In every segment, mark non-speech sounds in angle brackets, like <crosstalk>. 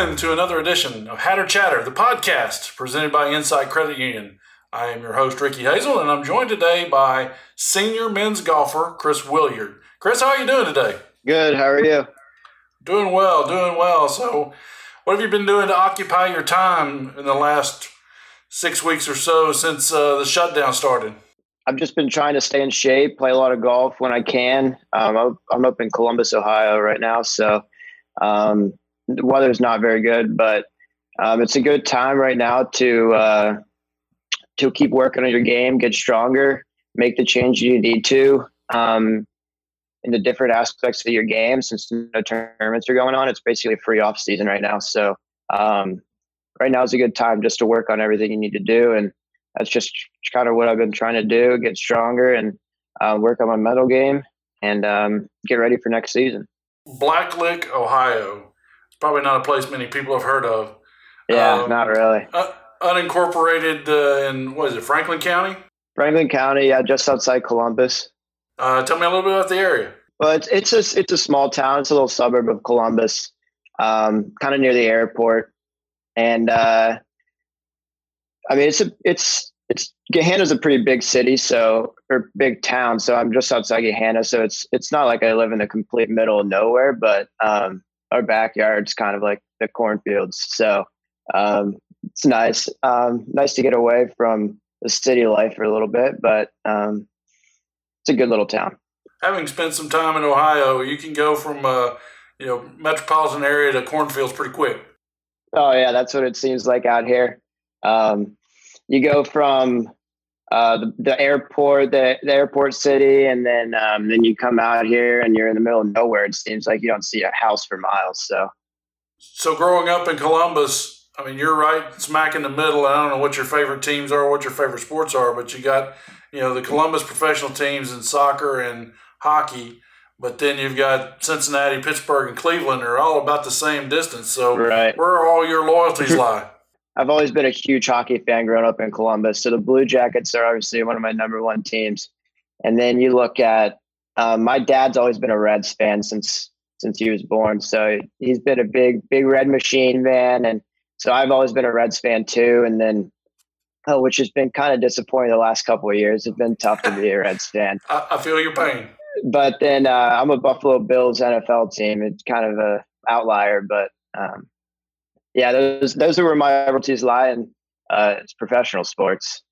in to another edition of Hatter Chatter, the podcast presented by Insight Credit Union. I am your host, Ricky Hazel, and I'm joined today by senior men's golfer Chris Williard. Chris, how are you doing today? Good. How are you? Doing well, doing well. So, what have you been doing to occupy your time in the last six weeks or so since uh, the shutdown started? I've just been trying to stay in shape, play a lot of golf when I can. Um, I'm up in Columbus, Ohio right now, so um, the weather's not very good, but um, it's a good time right now to uh, to keep working on your game, get stronger, make the change you need to um, in the different aspects of your game. Since no tournaments are going on, it's basically free off season right now. So um, right now is a good time just to work on everything you need to do, and that's just kind of what I've been trying to do: get stronger and uh, work on my mental game and um, get ready for next season. Blacklick, Ohio. Probably not a place many people have heard of. Yeah, um, not really. Uh, unincorporated uh, in what is it, Franklin County? Franklin County, yeah, just outside Columbus. Uh, tell me a little bit about the area. Well, it's it's a it's a small town. It's a little suburb of Columbus, um, kind of near the airport, and uh, I mean it's a it's it's Gahanna's a pretty big city, so or big town. So I'm just outside Gahanna, so it's it's not like I live in the complete middle of nowhere, but um, our backyard's kind of like the cornfields. So um, it's nice, um, nice to get away from the city life for a little bit, but um, it's a good little town. Having spent some time in Ohio, you can go from uh, you know metropolitan area to cornfields pretty quick. Oh yeah, that's what it seems like out here. Um, you go from uh, the, the airport, the, the airport city, and then um, then you come out here and you're in the middle of nowhere. It seems like you don't see a house for miles. So, so growing up in Columbus, I mean, you're right smack in the middle. I don't know what your favorite teams are, what your favorite sports are, but you got you know the Columbus professional teams in soccer and hockey. But then you've got Cincinnati, Pittsburgh, and Cleveland are all about the same distance. So right. where are all your loyalties <laughs> lie? I've always been a huge hockey fan growing up in Columbus. So the Blue Jackets are obviously one of my number one teams. And then you look at um, my dad's always been a Reds fan since since he was born. So he's been a big big Red Machine man, and so I've always been a Reds fan too. And then, oh, which has been kind of disappointing the last couple of years. It's been tough to be a Reds <laughs> fan. I, I feel your pain. But then uh, I'm a Buffalo Bills NFL team. It's kind of a outlier, but um, yeah, those those are where my royalties lie, and uh, it's professional sports.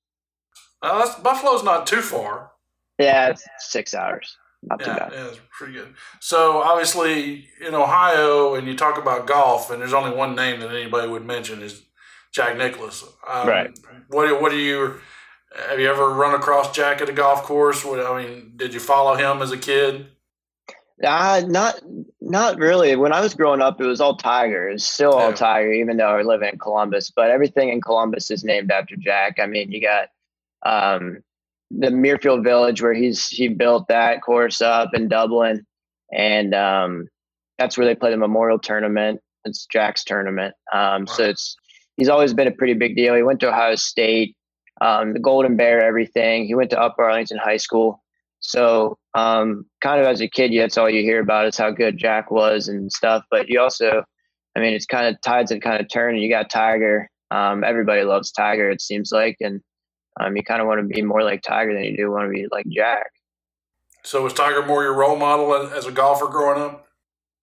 Uh, Buffalo's not too far. Yeah, it's six hours. Not yeah, too bad. Yeah, it's pretty good. So obviously in Ohio, and you talk about golf, and there's only one name that anybody would mention is Jack Nicklaus. Um, right. What What do you have you ever run across Jack at a golf course? What, I mean, did you follow him as a kid? Uh, not not really. When I was growing up, it was all Tiger. It's still all yeah. Tiger, even though I live in Columbus. But everything in Columbus is named after Jack. I mean, you got um, the Muirfield Village where he's he built that course up in Dublin, and um, that's where they play the Memorial Tournament. It's Jack's tournament. Um, wow. So it's he's always been a pretty big deal. He went to Ohio State, um, the Golden Bear, everything. He went to Upper Arlington High School. So, um, kind of as a kid, that's all you hear about is how good Jack was and stuff. But you also, I mean, it's kind of tides have kind of turned. You got Tiger. Um, everybody loves Tiger, it seems like, and um, you kind of want to be more like Tiger than you do want to be like Jack. So, was Tiger more your role model as a golfer growing up?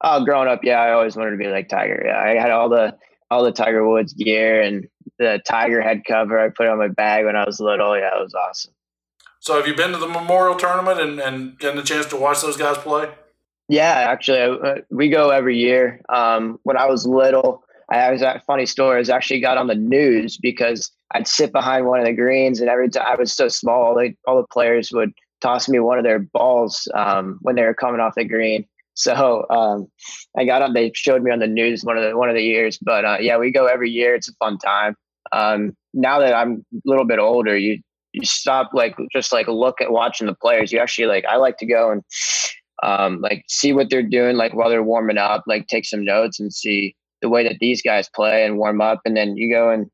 Oh, growing up, yeah, I always wanted to be like Tiger. Yeah, I had all the all the Tiger Woods gear and the Tiger head cover. I put on my bag when I was little. Yeah, it was awesome. So have you been to the Memorial Tournament and, and getting a chance to watch those guys play? Yeah, actually, uh, we go every year. Um, when I was little, I was a funny story. I actually got on the news because I'd sit behind one of the greens, and every time I was so small, all the players would toss me one of their balls um, when they were coming off the green. So um, I got on. They showed me on the news one of the one of the years. But uh, yeah, we go every year. It's a fun time. Um, now that I'm a little bit older, you you stop like just like look at watching the players. You actually like I like to go and um, like see what they're doing like while they're warming up, like take some notes and see the way that these guys play and warm up, and then you go and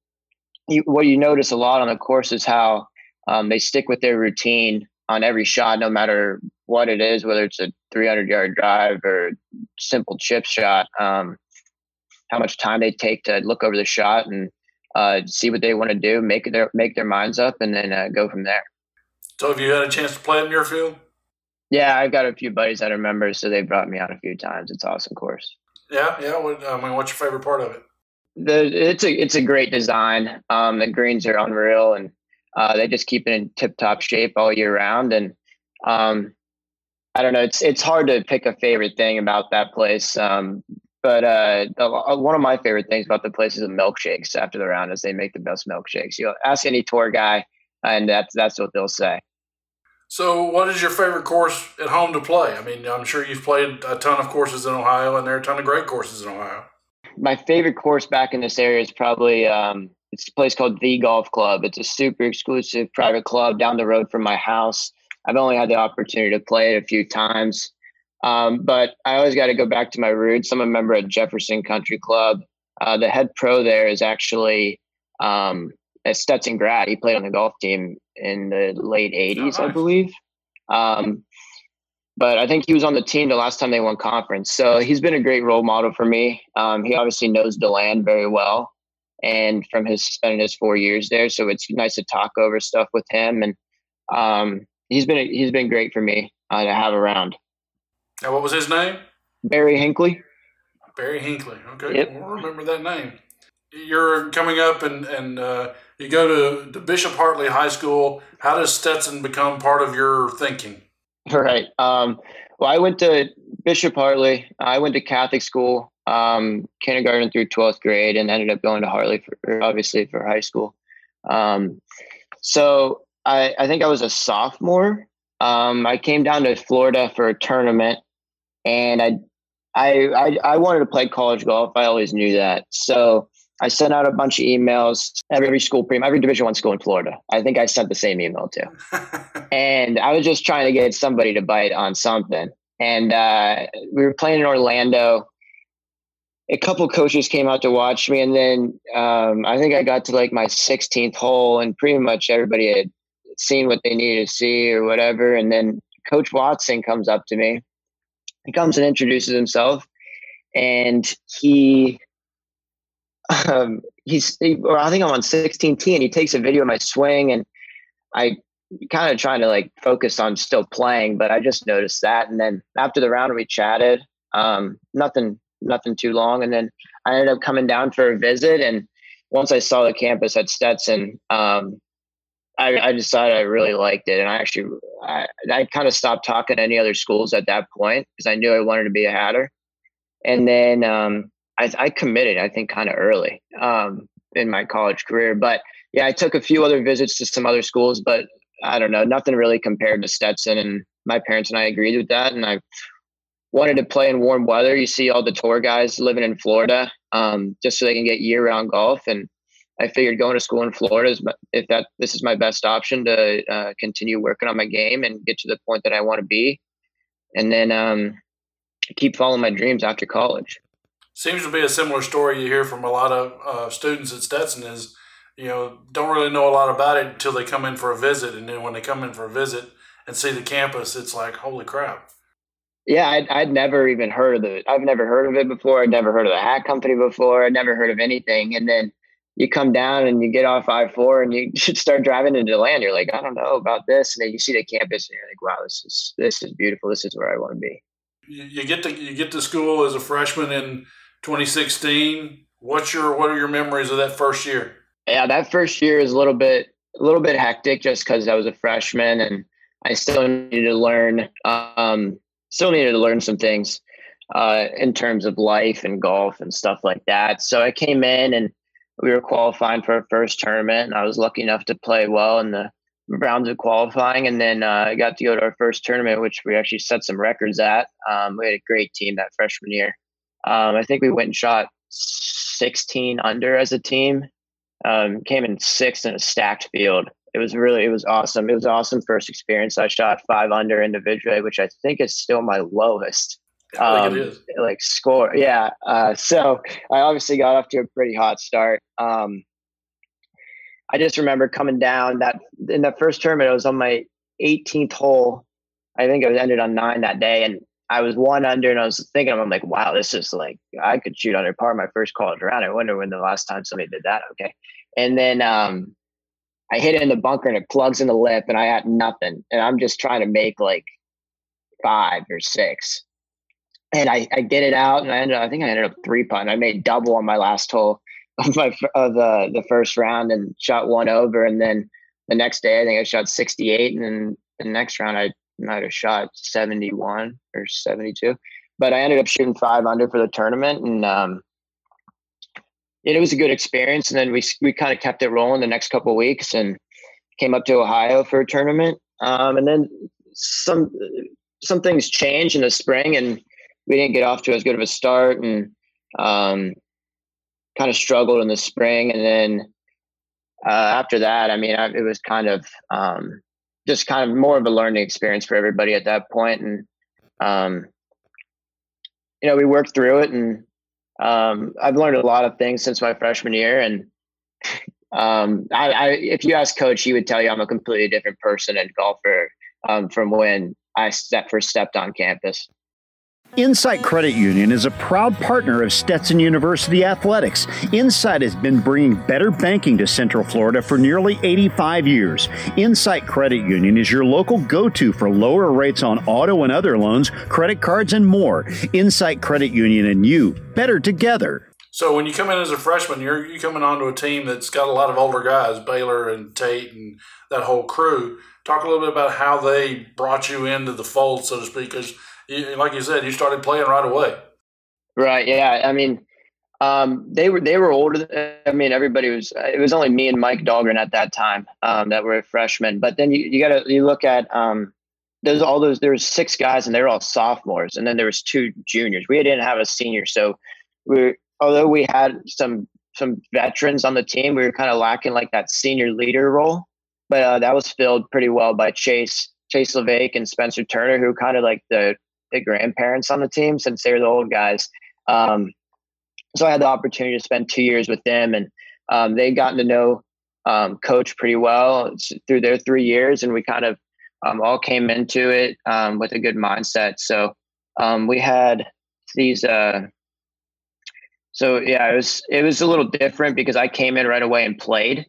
you, what you notice a lot on the course is how um, they stick with their routine on every shot, no matter what it is, whether it's a 300 yard drive or simple chip shot. Um, how much time they take to look over the shot and uh, see what they want to do, make their make their minds up, and then uh, go from there. So, have you had a chance to play Muirfield? Yeah, I've got a few buddies that are members, so they brought me out a few times. It's awesome course. Yeah, yeah. What, I mean, what's your favorite part of it? The it's a it's a great design. Um, the greens are unreal, and uh, they just keep it in tip top shape all year round. And um, I don't know, it's it's hard to pick a favorite thing about that place. Um, but uh, the, uh, one of my favorite things about the place is the milkshakes after the round, is they make the best milkshakes. You know, ask any tour guy, and that's that's what they'll say. So, what is your favorite course at home to play? I mean, I'm sure you've played a ton of courses in Ohio, and there are a ton of great courses in Ohio. My favorite course back in this area is probably um, it's a place called The Golf Club. It's a super exclusive private club down the road from my house. I've only had the opportunity to play it a few times. Um, but I always got to go back to my roots. I'm a member at Jefferson Country Club. Uh, the head pro there is actually um, a Stetson grad. He played on the golf team in the late 80s, oh. I believe. Um, but I think he was on the team the last time they won conference. So he's been a great role model for me. Um, he obviously knows DeLand very well and from his spending his four years there. So it's nice to talk over stuff with him. And um, he's been, he's been great for me uh, to have around. Now, what was his name? Barry Hinckley. Barry Hinckley. Okay, yep. we'll remember that name. You're coming up, and and uh, you go to, to Bishop Hartley High School. How does Stetson become part of your thinking? <laughs> Right. Um, well, I went to Bishop Hartley. I went to Catholic school, um, kindergarten through twelfth grade, and ended up going to Hartley for obviously for high school. Um, so I, I think I was a sophomore. Um, I came down to Florida for a tournament and I, I, I, I wanted to play college golf. I always knew that. So I sent out a bunch of emails. Every, school, pretty every Division One school in Florida. I think I sent the same email to, <laughs> and I was just trying to get somebody to bite on something. And uh, we were playing in Orlando. A couple coaches came out to watch me, and then um, I think I got to like my 16th hole, and pretty much everybody had seen what they needed to see or whatever. And then Coach Watson comes up to me he comes and introduces himself, and he, um, he's, he, or I think I'm on 16T, and he takes a video of my swing, and I kind of trying to like focus on still playing, but I just noticed that. And then after the round, we chatted. Um, nothing, nothing too long, and then I ended up coming down for a visit. And once I saw the campus at Stetson, um, I, I, decided I really liked it, and I actually I, I kind of stopped talking to any other schools at that point because I knew I wanted to be a Hatter. And then um, I, I, committed, I think, kind of early um, in my college career. But yeah, I took a few other visits to some other schools, but I don't know, nothing really compared to Stetson. And my parents and I agreed with that, and I wanted to play in warm weather. You see all the tour guys living in Florida, um, just so they can get year-round golf and I figured going to school in Florida is if that this is my best option to uh, continue working on my game and get to the point that I want to be, and then um, keep following my dreams after college. Seems to be a similar story you hear from a lot of uh, students at Stetson is, you know, don't really know a lot about it until they come in for a visit, and then when they come in for a visit and see the campus, it's like holy crap. Yeah, I'd, I'd never even heard of it. I've never heard of it before. I'd never heard of the hat company before. I'd never heard of anything, and then you come down and you get off I four and you <laughs> start driving into DeLand. You're like, I don't know about this, and then you see the campus and you're like, wow, this is this is beautiful. This is where I want to be. You get to you get to school as a freshman in 2016. What's your what are your memories of that first year? Yeah, that first year is a little bit a little bit hectic just because I was a freshman and I still needed to learn. Um, still needed to learn some things uh, in terms of life and golf and stuff like that. So I came in and we were qualifying for our first tournament, and I was lucky enough to play well in the rounds of qualifying, and then uh, I got to go to our first tournament, which we actually set some records at. Um, we had a great team that freshman year. Um, I think we went and shot 16 under as a team. Um, came in sixth in a stacked field. It was really, it was awesome. It was awesome first experience. I shot five under individually, which I think is still my lowest um, like score. Yeah. Uh, so I obviously got off to a pretty hot start. Um, I just remember coming down that in the first tournament, I was on my 18th hole. I think I was ended on nine that day, and I was one under, and I was thinking, I'm like, wow, this is like I could shoot under par my first college round. I wonder when the last time somebody did that. Okay, and then um, I hit it in the bunker and it plugs in the lip, and I had nothing, and I'm just trying to make like five or six, and I, I get it out, and I ended, I think I ended up three putt. I made double on my last hole <laughs> of my of the the first round and shot one over, and then the next day I think I shot 68, and then the next round I might have shot 71 or 72, but I ended up shooting five under for the tournament, and um, it was a good experience. And then we we kind of kept it rolling the next couple weeks, and came up to Ohio for a tournament, um, and then some some things changed in the spring, and we didn't get off to as good of a start, and um, kind of struggled in the spring, and then uh, after that, I mean, I, it was kind of um, just kind of more of a learning experience for everybody at that point. and um, you know, we worked through it, and um, I've learned a lot of things since my freshman year, and <laughs> um, I, I, if you ask coach, he would tell you I'm a completely different person and golfer um, from when I first stepped on campus. Insight Credit Union is a proud partner of Stetson University Athletics. Insight has been bringing better banking to Central Florida for nearly 85 years. Insight Credit Union is your local go to for lower rates on auto and other loans, credit cards, and more. Insight Credit Union and you, better together. So when you come in as a freshman, you're you coming onto a team that's got a lot of older guys, Baylor and Tate and that whole crew. Talk a little bit about how they brought you into the fold, so to speak, because – you, like you said, you started playing right away. Right. Yeah. I mean, um, they were they were older. I mean, everybody was. It was only me and Mike Dahlgren at that time um, that were freshmen. But then you, you got to you look at um, there's all those. There was six guys, and they were all sophomores, and then there was two juniors. We didn't have a senior, so we although we had some some veterans on the team, we were kind of lacking like that senior leader role. But uh, that was filled pretty well by Chase Chase LeVake and Spencer Turner, who kind of like the the grandparents on the team since they were the old guys. Um, so I had the opportunity to spend two years with them, and um, they'd gotten to know um, Coach pretty well through their three years, and we kind of um, all came into it um, with a good mindset. So um, we had these. Uh, so yeah, it was it was a little different because I came in right away and played.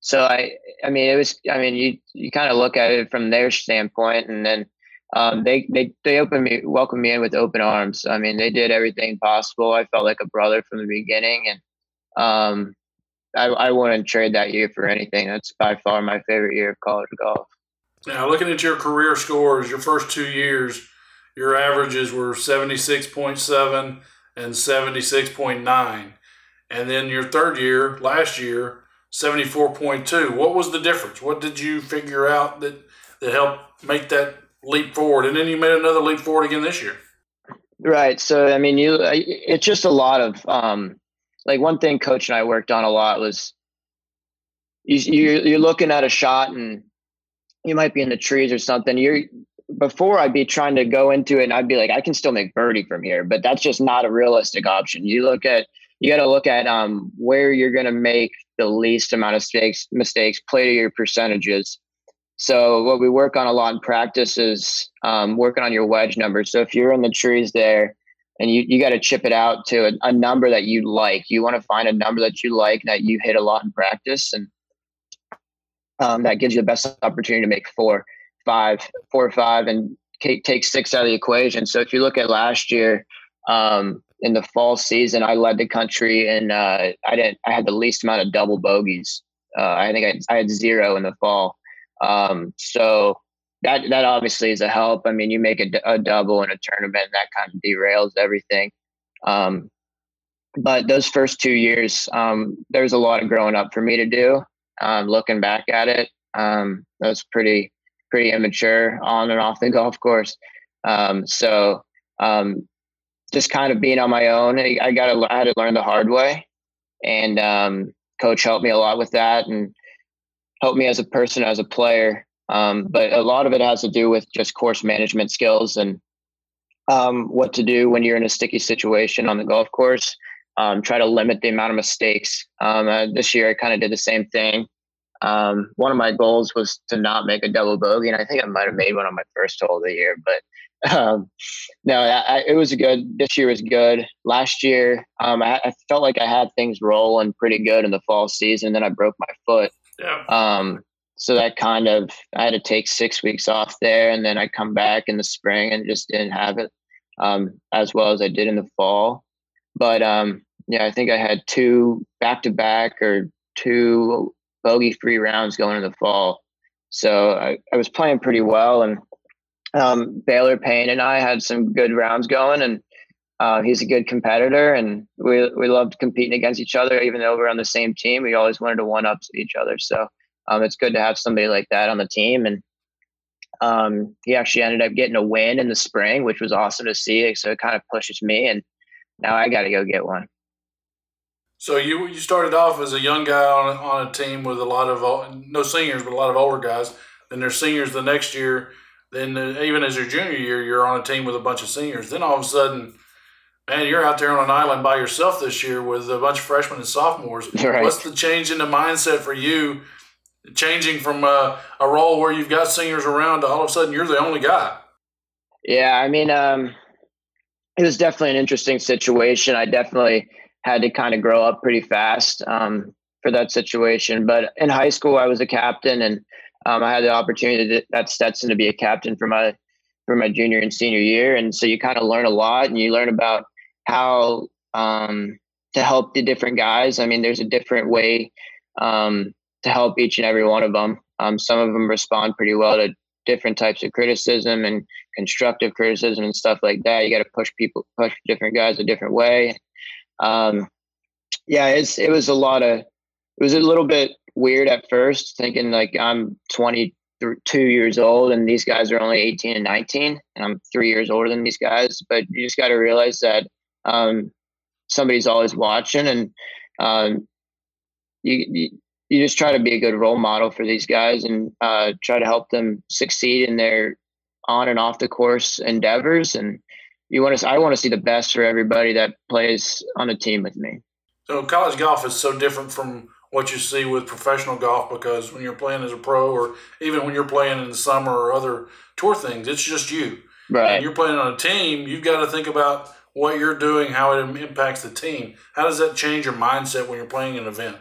so I I mean it was I mean you you kind of look at it from their standpoint, and then um, they they they opened me welcomed me in with open arms. I mean, they did everything possible. I felt like a brother from the beginning, and um, I, I wouldn't trade that year for anything. That's by far my favorite year of college golf. Now, looking at your career scores, your first two years, your averages were seventy six point seven and seventy six point nine, and then your third year last year. 74.2 what was the difference what did you figure out that that helped make that leap forward, and then you made another leap forward again this year. Right. So I mean, you it's just a lot of um, like one thing Coach and I worked on a lot was you, you you're looking at a shot and you might be in the trees or something. You're before I'd be trying to go into it and I'd be like, I can still make birdie from here, but that's just not a realistic option. You look at you got to look at um, where you're going to make the least amount of mistakes, mistakes, play to your percentages, so what we work on a lot in practice is um, working on your wedge numbers. So if you're in the trees there and you, you got to chip it out to a, a, number that you like, you want to find a number that you like that you hit a lot in practice. And um, that gives you the best opportunity to make four, five, four or five and take six out of the equation. So if you look at last year, um, in the fall season, I led the country and uh, I didn't, I had the least amount of double bogeys. Uh, I think I, I had zero in the fall. Um, so that that obviously is a help. I mean, you make a, a double in a tournament, that kind of derails everything. Um, but those first two years, um, there was a lot of growing up for me to do. Um, looking back at it, um, that was pretty pretty immature on and off the <laughs> golf course. Um, so um, just kind of being on my own, I, I got I had to learn the hard way, and um, coach helped me a lot with that, and helped me as a person, as a player. Um, but a lot of it has to do with just course management skills and um, what to do when you're in a sticky situation on the golf course. Um, try to limit the amount of mistakes. Um, uh, this year, I kind of did the same thing. Um, one of my goals was to not make a double bogey, and I think I might have made one on my first hole of the year. But <laughs> um, no, I, it was good. This year was good. Last year, I, I, felt like I had things rolling pretty good in the fall season. Then I broke my foot. Yeah. Um, so that kind of I had to take six weeks off there, and then I come back in the spring and just didn't have it um, as well as I did in the fall. But um, yeah, I think I had two back to back or two bogey free rounds going in the fall. So I, I was playing pretty well, and um, Baylor Payne and I had some good rounds going, and uh, he's a good competitor, and we we loved competing against each other. Even though we're on the same team, we always wanted to one up each other. So um, it's good to have somebody like that on the team, and um, he actually ended up getting a win in the spring, which was awesome to see. So it kind of pushes me, and now I got to go get one. So you you started off as a young guy on on a team with a lot of no seniors, but a lot of older guys. Then there's seniors the next year. Then uh, even as your junior year, you're on a team with a bunch of seniors. Then all of a sudden, man, you're out there on an island by yourself this year with a bunch of freshmen and sophomores. <laughs> Right. What's the change in the mindset for you? Changing from a, a role where you've got seniors around to all of a sudden you're the only guy. Yeah, I mean, um, it was definitely an interesting situation. I definitely had to kind of grow up pretty fast um, for that situation. But in high school, I was a captain, and um, I had the opportunity to, at Stetson to be a captain for my for my junior and senior year. And so you kind of learn a lot, and you learn about how um, to help the different guys. I mean, there's a different way um, to help each and every one of them. Um, some of them respond pretty well to different types of criticism and constructive criticism and stuff like that. You got to push people, push different guys a different way um, yeah, it's it was a lot of it was a little bit weird at first, thinking like I'm 22 years old and these guys are only 18 and 19, and I'm three years older than these guys. But you just got to realize that um, somebody's always watching, and um, you, you you just try to be a good role model for these guys and uh, try to help them succeed in their on and off the course endeavors and you want to I want to see the best for everybody that plays on a team with me. So college golf is so different from what you see with professional golf because when you're playing as a pro or even when you're playing in the summer or other tour things, it's just you. Right. And you're playing on a team, you've got to think about what you're doing, how it impacts the team. How does that change your mindset when you're playing an event?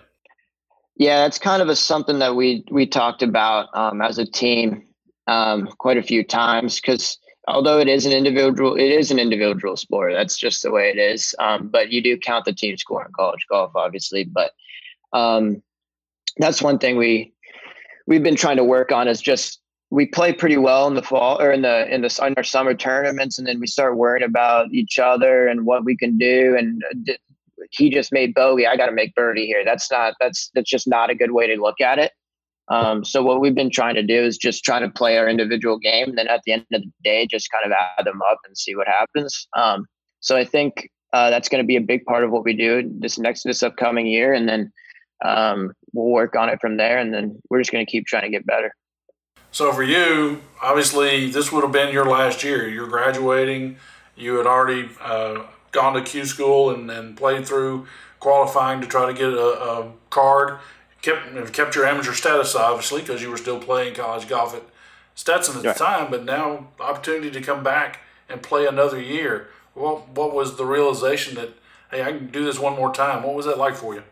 Yeah, that's kind of a something that we we talked about um, as a team um, quite a few times because although it is an individual, it is an individual sport. That's just the way it is. Um, but you do count the team score in college golf, obviously. But um, that's one thing we we've been trying to work on is just we play pretty well in the fall or in the in the in our summer tournaments, and then we start worrying about each other and what we can do. And uh, he just made bogey. I got to make birdie here. That's not that's that's just not a good way to look at it. Um, so what we've been trying to do is just try to play our individual game. And then at the end of the day, just kind of add them up and see what happens. Um, so I think uh, that's going to be a big part of what we do this next this upcoming year, and then um, we'll work on it from there. And then we're just going to keep trying to get better. So for you, obviously, this would have been your last year. You're graduating. You had already uh, gone to Q school and, and played through qualifying to try to get a, a card kept kept your amateur status obviously because you were still playing college golf at Stetson at the time, but now opportunity to come back and play another year. What what was the realization that hey I can do this one more time? What was that like for you?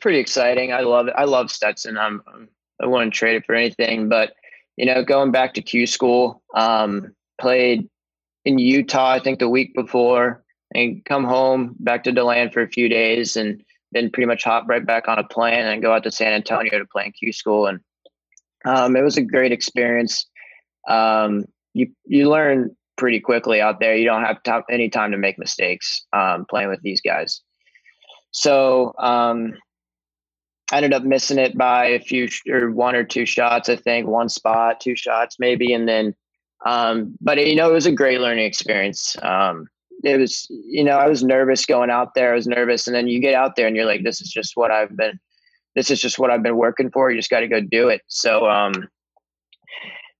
Pretty exciting. I love it. I love Stetson. I'm, I'm I wouldn't trade it for anything. But you know, going back to Q school, um, played in Utah I think the week before, and come home back to DeLand for a few days and then pretty much hop right back on a plane and go out to San Antonio to play in Q school. And um, it was a great experience. Um, you you learn pretty quickly out there. You don't have to, any time to make mistakes um, playing with these guys. So um, I ended up missing it by a few or one or two shots. I think one spot, two shots maybe, and then. Um, but you know, it was a great learning experience. Um, it was you know i was nervous going out there i was nervous and then you get out there and you're like this is just what i've been this is just what i've been working for you just got to go do it so um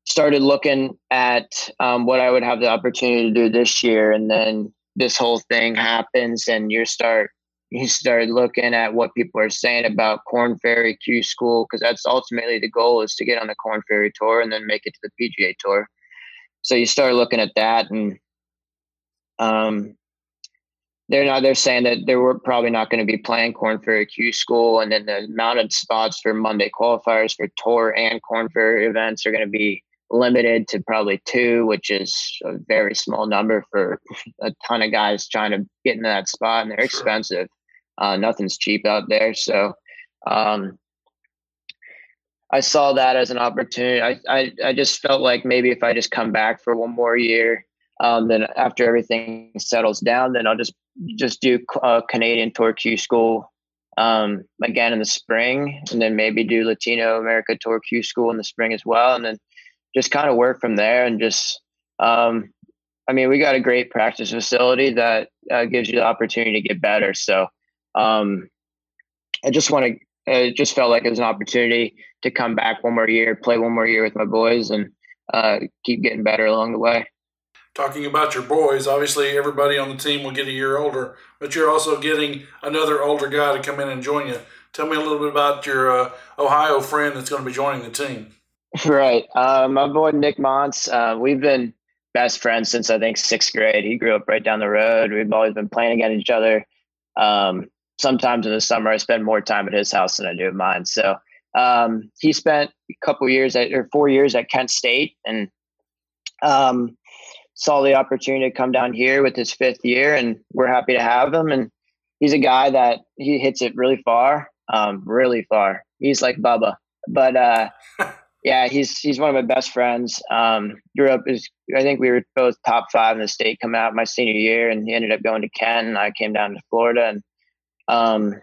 started looking at um, what i would have the opportunity to do this year and then this whole thing happens and you start he started looking at what people are saying about Korn Ferry Q School because that's ultimately the goal is to get on the Korn Ferry Tour and then make it to the PGA Tour. So you start looking at that, and um, they're not. They're saying that they were probably not going to be playing Korn Ferry Q School, and then the mounted spots for Monday qualifiers for Tour and Korn Ferry events are going to be limited to probably two, which is a very small number for <laughs> a ton of guys trying to get into that spot, and they're expensive. Uh, nothing's cheap out there. So um, I saw that as an opportunity. I, I, I just felt like maybe if I just come back for one more year, um, then after everything settles down, then I'll just just do uh, Canadian Tour Q School um, again in the spring, and then maybe do Latino America Tour Q School in the spring as well, and then just kind of work from there and just um, I mean, we got a great practice facility that uh, gives you the opportunity to get better. So um, I just want to. It just felt like it was an opportunity to come back one more year, play one more year with my boys, and uh, keep getting better along the way. Talking about your boys, obviously everybody on the team will get a year older, but you're also getting another older guy to come in and join you. Tell me a little bit about your uh, Ohio friend that's going to be joining the team. Right, uh, my boy Nick Montz. Uh, we've been best friends since I think sixth grade. He grew up right down the road. We've always been playing against each other. Um, sometimes in the summer I spend more time at his house than I do at mine. So um, he spent a couple years at or four years at Kent State and um, saw the opportunity to come down here with his fifth year, and we're happy to have him. And he's a guy that he hits it really far, um, really far. He's like Bubba, but uh, <laughs> yeah, he's he's one of my best friends. Um, grew up is I think we were both top five in the state coming out my senior year, and he ended up going to Kent. And I came down to Florida, and um,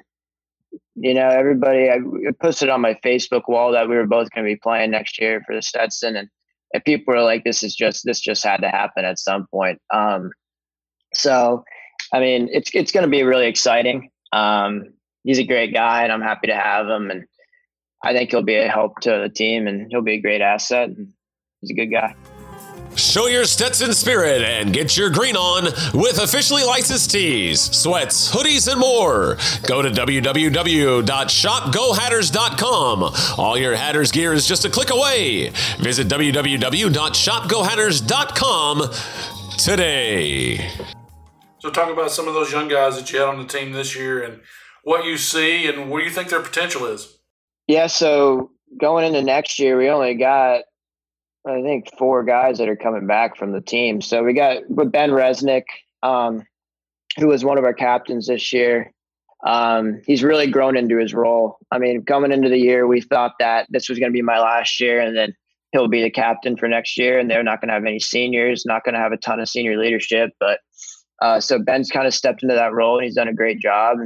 you know, everybody, I posted on my Facebook wall that we were both going to be playing next year for the Stetson, and, and people were like, "This is just this just had to happen at some point." Um, so, I mean, it's it's going to be really exciting. Um, he's a great guy, and I'm happy to have him, and I think he'll be a help to the team, and he'll be a great asset. And he's a good guy. Show your Stetson spirit and get your green on with officially licensed tees, sweats, hoodies, and more. Go to www.shopgohatters.com. All your Hatters gear is just a click away. Visit www.shopgohatters.com today. So, talk about some of those young guys that you had on the team this year and what you see and what you think their potential is. Yeah, so going into next year, we only got I think four guys that are coming back from the team. So we got Ben Resnick, um, who was one of our captains this year. Um, he's really grown into his role. I mean, coming into the year, we thought that this was going to be my last year, and then he'll be the captain for next year. And they're not going to have any seniors, not going to have a ton of senior leadership. But uh, so Ben's kind of stepped into that role, and he's done a great job.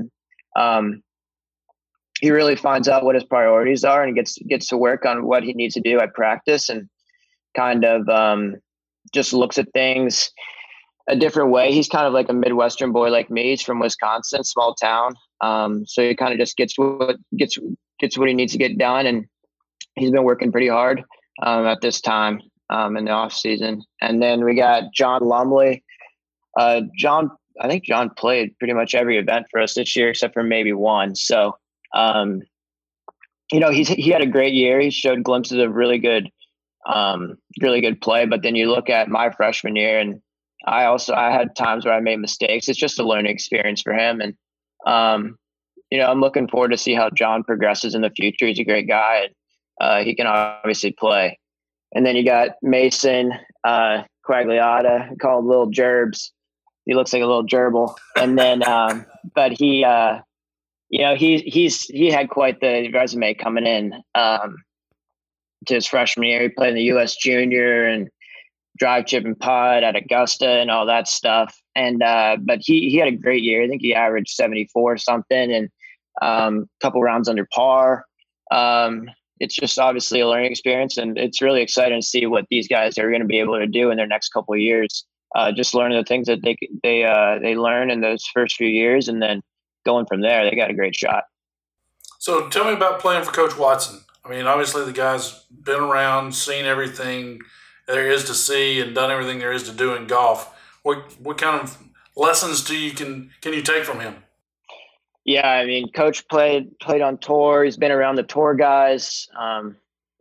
Um, he really finds out what his priorities are, and gets gets to work on what he needs to do at practice and kind of um, just looks at things a different way. He's kind of like a Midwestern boy like me. He's from Wisconsin, small town. Um, so he kind of just gets what gets gets what he needs to get done, and he's been working pretty hard um, at this time um, in the off season. And then we got John Lumley. Uh, John, I think John played pretty much every event for us this year except for maybe one. So, um, you know, he's he had a great year. He showed glimpses of really good um, really good play. But then you look at my freshman year, and I also I had times where I made mistakes. It's just a learning experience for him, and um, you know I'm looking forward to see how John progresses in the future. He's a great guy, and uh, he can obviously play. And then you got Mason uh, Quagliata, called Little Gerbs. He looks like a little gerbil. And then, um, but he, uh, you know, he he's he had quite the resume coming in. Um, to his freshman year. He played in the U.S. Junior and drive, chip, and putt at Augusta and all that stuff. And uh, but he he had a great year. I think he averaged seventy four something and um, a couple rounds under par. Um, it's just obviously a learning experience, and it's really exciting to see what these guys are going to be able to do in their next couple years. Uh, just learning the things that they they uh, they learn in those first few years, and then going from there, they got a great shot. So, tell me about playing for Coach Watson. I mean, obviously the guy's been around, seen everything there is to see, and done everything there is to do in golf. What what kind of lessons do you can can you take from him? Yeah, I mean, coach played played on tour. He's been around the tour guys um,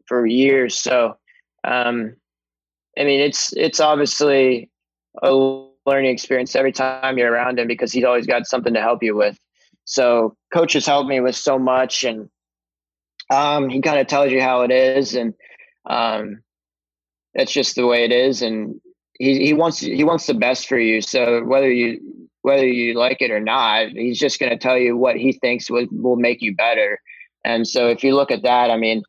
for years. So, um, I mean, it's it's obviously a learning experience every time you're around him because he's always got something to help you with. So, coach has helped me with so much, and um, he kind of tells you how it is, and um, that's just the way it is. And he he wants he wants the best for you. So whether you whether you like it or not, he's just going to tell you what he thinks will will make you better. And so if you look at that, I mean,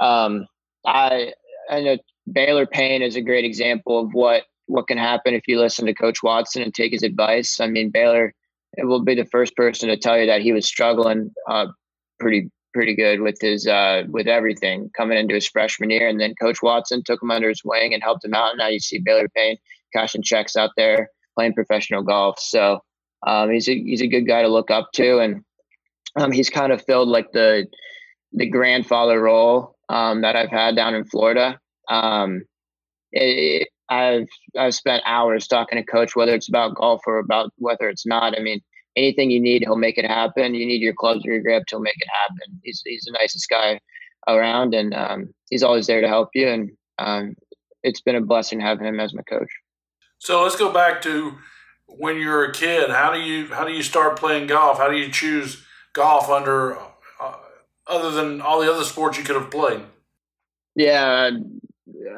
um, I I know Baylor Payne is a great example of what what can happen if you listen to Coach Watson and take his advice. I mean, Baylor it will be the first person to tell you that he was struggling uh, pretty pretty good with his uh, with everything coming into his freshman year, and then Coach Watson took him under his wing and helped him out. And now you see Baylor Payne cashing checks out there playing professional golf. So um, he's a he's a good guy to look up to, and um, he's kind of filled like the the grandfather role um, that I've had down in Florida. Um, it, it, I've I've spent hours talking to coach whether it's about golf or about whether it's not. I mean, anything you need, he'll make it happen. You need your clubs or your grip, he'll make it happen. He's he's the nicest guy around, and um, he's always there to help you. And um, it's been a blessing having him as my coach. So let's go back to when you're a kid. How do you how do you start playing golf? How do you choose golf under uh, other than all the other sports you could have played? Yeah,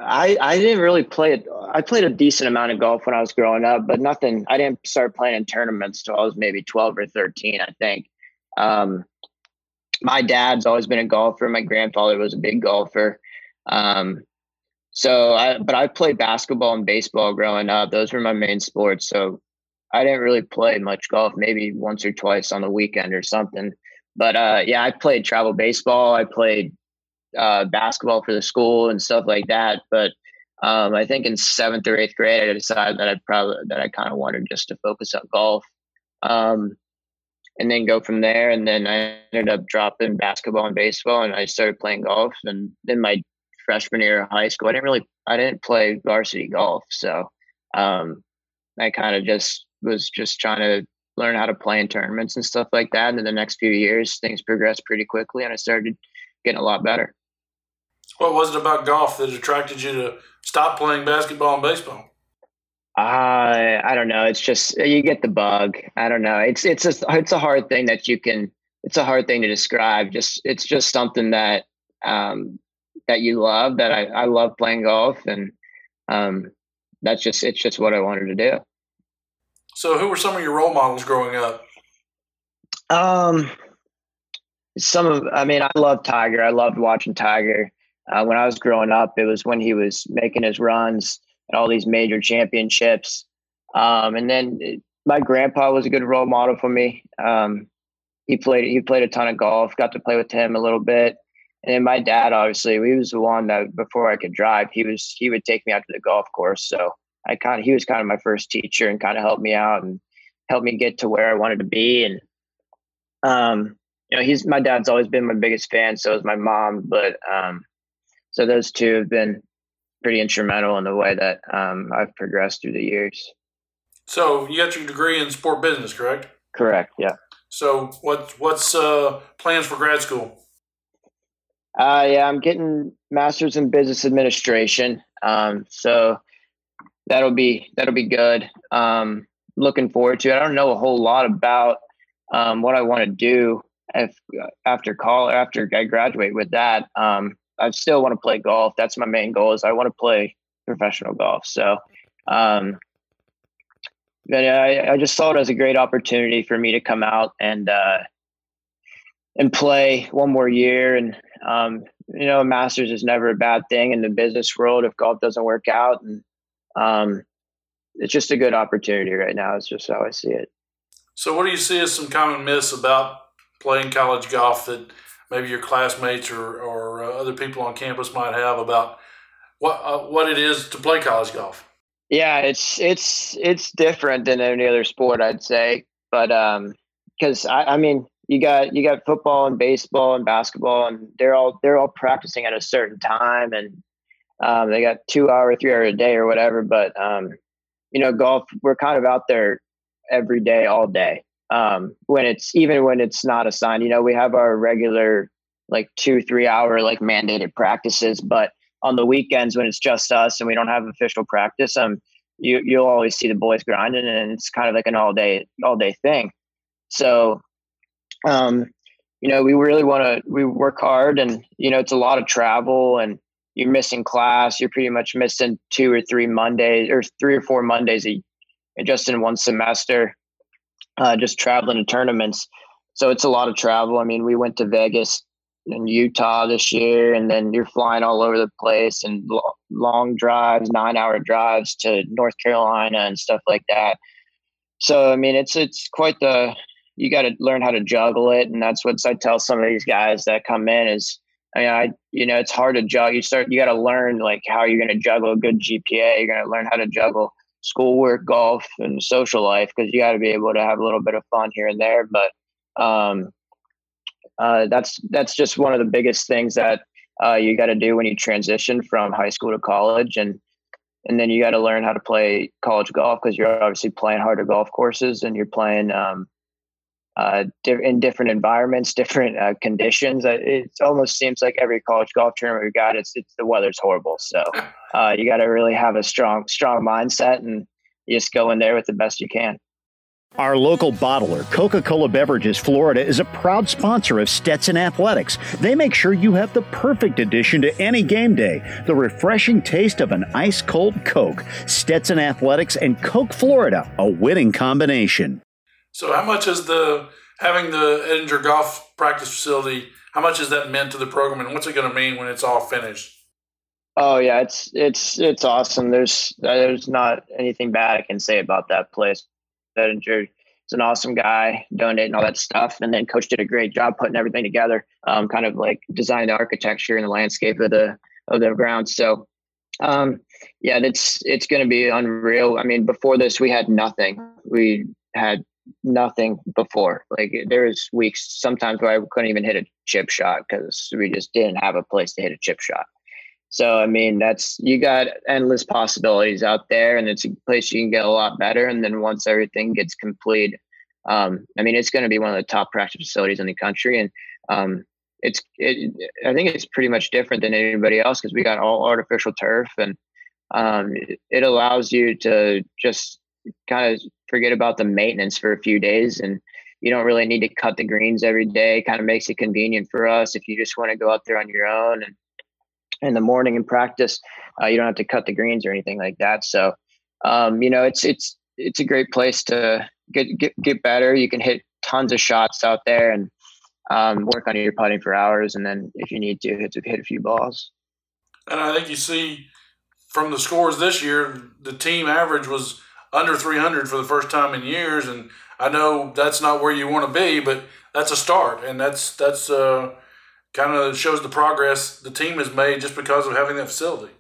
I I didn't really play it. I played a decent amount of golf when I was growing up, but nothing. I didn't start playing in tournaments till I was maybe twelve or thirteen. I think. Um, my dad's always been a golfer. My grandfather was a big golfer. Um, so I, but I played basketball and baseball growing up. Those were my main sports. So I didn't really play much golf, maybe once or twice on the weekend or something. But uh, yeah, I played travel baseball. I played uh, basketball for the school and stuff like that. But um, I think in seventh or eighth grade, I decided that I probably that I kind of wanted just to focus on golf, um, and then go from there. And then I ended up dropping basketball and baseball, and I started playing golf. And then my freshman year of high school, I didn't really I didn't play varsity golf, so um, I kind of just was just trying to learn how to play in tournaments and stuff like that. And in the next few years, things progressed pretty quickly, and I started getting a lot better. What was it about golf that attracted you to stop playing basketball and baseball? Uh, I don't know. It's just you get the bug. I don't know. It's it's a it's a hard thing that you can. It's a hard thing to describe. Just it's just something that um, that you love. That I I love playing golf, and um, that's just it's just what I wanted to do. So, who were some of your role models growing up? Um, some of I mean, I love Tiger. I loved watching Tiger. Uh, when I was growing up, it was when he was making his runs and all these major championships. Um, and then it, my grandpa was a good role model for me. Um, he played he played a ton of golf. Got to play with him a little bit. And then my dad, obviously, he was the one that before I could drive, he was he would take me out to the golf course. So I kind of he was kind of my first teacher and kind of helped me out and helped me get to where I wanted to be. And um, you know, he's my dad's always been my biggest fan. So is my mom. But um, so those two have been pretty instrumental in the way that um, I've progressed through the years. So you got your degree in sport business, correct? Correct. Yeah. So what what's uh, plans for grad school? Uh, yeah, I'm getting master's in business administration. Um, so that'll be that'll be good. Um, looking forward to it. I don't know a whole lot about um, what I want to do if after call after I graduate with that. Um, I still want to play golf. That's my main goal. Is I want to play professional golf. So, um, but I, I just saw it as a great opportunity for me to come out and uh, and play one more year. And um, you know, a masters is never a bad thing in the business world if golf doesn't work out. And um, it's just a good opportunity right now. It's just how I see it. So, what do you see as some common myths about playing college golf that maybe your classmates or, or uh, other people on campus might have about what uh, what it is to play college golf. Yeah, it's it's it's different than any other sport, I'd say. But um, because I, I mean, you got you got football and baseball and basketball, and they're all they're all practicing at a certain time, and um, they got two hour, three hour a day or whatever. But um, you know, golf, we're kind of out there every day, all day. Um, when it's even when it's not assigned. You know, we have our regular like two three hour like mandated practices, but on the weekends when it's just us and we don't have official practice, um, you you'll always see the boys grinding, and it's kind of like an all day all day thing. So, um, you know, we really want to we work hard, and you know, it's a lot of travel, and you're missing class. You're pretty much missing two or three Mondays or three or four Mondays a, just in one semester, uh, just traveling to tournaments. So it's a lot of travel. I mean, we went to Vegas and Utah this year, and then you're flying all over the place and lo- long drives, nine hour drives to North Carolina and stuff like that. So I mean, it's it's quite the you got to learn how to juggle it, and that's what I tell some of these guys that come in is. I mean, I you know it's hard to juggle. You start you got to learn like how you're going to juggle a good GPA. You're going to learn how to juggle schoolwork, golf, and social life because you got to be able to have a little bit of fun here and there. But um, uh, that's that's just one of the biggest things that uh, you got to do when you transition from high school to college, and and then you got to learn how to play college golf because you're obviously playing harder golf courses and you're playing um, uh, in different environments, different uh, conditions. Uh, it almost seems like every college golf tournament we've got, it's, it's the weather's horrible. So <laughs> uh, you got to really have a strong strong mindset and you just go in there with the best you can. Our local bottler, Coca Cola Beverages Florida, is a proud sponsor of Stetson Athletics. They make sure you have the perfect addition to any game day the refreshing taste of an ice cold Coke. Stetson Athletics and Coke Florida, a winning combination. So, how much is the having the Edinger Golf Practice Facility? How much has that meant to the program, and what's it going to mean when it's all finished? Oh yeah, it's it's it's awesome. There's there's not anything bad I can say about that place. Edinger is an awesome guy, donating all that stuff, and then coach did a great job putting everything together. Um, kind of like designing the architecture and the landscape of the of the ground. So, um, yeah, it's it's going to be unreal. I mean, before this, we had nothing. We had nothing before. Like there was weeks sometimes where I couldn't even hit a chip shot because we just didn't have a place to hit a chip shot. So I mean, that's you got endless possibilities out there, and it's a place you can get a lot better. And then once everything gets complete, um, I mean, it's going to be one of the top practice facilities in the country, and um, it's it, I think it's pretty much different than anybody else because we got all artificial turf, and um, it, it allows you to just kind of forget about the maintenance for a few days and you don't really need to cut the greens every day. Kind of makes it convenient for us if you just want to go out there on your own and in the morning and practice uh, you don't have to cut the greens or anything like that. So um, you know it's it's it's a great place to get get, get better. You can hit tons of shots out there and um, work on your putting for hours and then if you need to hit, hit a few balls. And i think you see from the scores this year the team average was under 300 for the first time in years, and I know that's not where you want to be, but that's a start, and that's that's uh, kind of shows the progress the team has made just because of having that facility.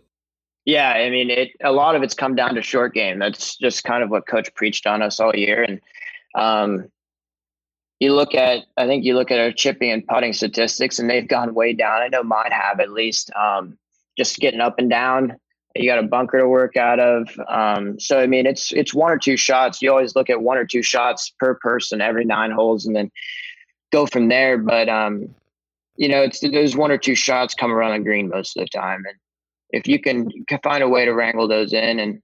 Yeah, I mean, it a lot of it's come down to short game. That's just kind of what coach preached on us all year, and um, you look at I think you look at our chipping and putting statistics, and they've gone way down. I know mine have at least. Um, just getting up and down you got a bunker to work out of. Um, so I mean, it's it's one or two shots. You always look at one or two shots per person every nine holes, and then go from there. But um, you know, it's those one or two shots come around the green most of the time, and if you can, find a way to wrangle those in and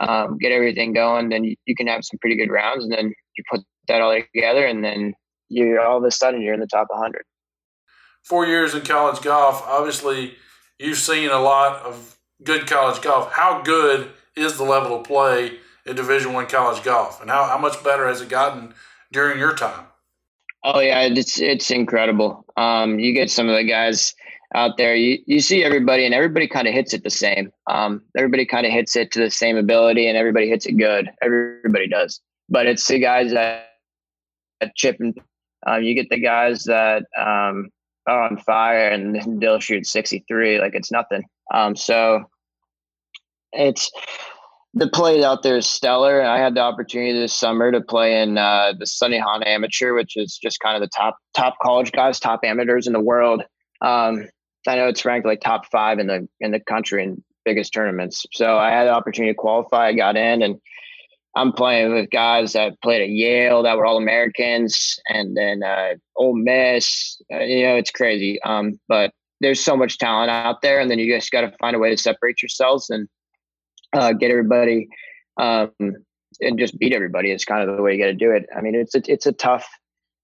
um, get everything going, then you, you, can have some pretty good rounds, and then you put that all together, and then you all of a sudden you're in the top 100. Four years in college golf, obviously, you've seen a lot of good college golf. How good is the level of play in Division One college golf, and how, how much better has it gotten during your time? Oh yeah, it's it's incredible. Um, you get some of the guys out there. You you see everybody, and everybody kind of hits it the same. Um, everybody kind of hits it to the same ability, and everybody hits it good. Everybody does, but it's the guys that, that chip and um, you get the guys that um, are on fire and they'll shoot 63 like it's nothing. Um, so it's the play out there is stellar. I had the opportunity this summer to play in uh, the Sunny Sunnehanna Amateur, which is just kind of the top top college guys, top amateurs in the world. Um, I know it's ranked like top five in the in the country in biggest tournaments. So I had the opportunity to qualify. I got in, and I'm playing with guys that played at Yale that were all Americans, and then uh, Ole Miss. Uh, you know, it's crazy. Um, but there's so much talent out there, and then you just got to find a way to separate yourselves and uh, get everybody um, and just beat everybody. It's kind of the way you got to do it. I mean, it's a, it's a tough,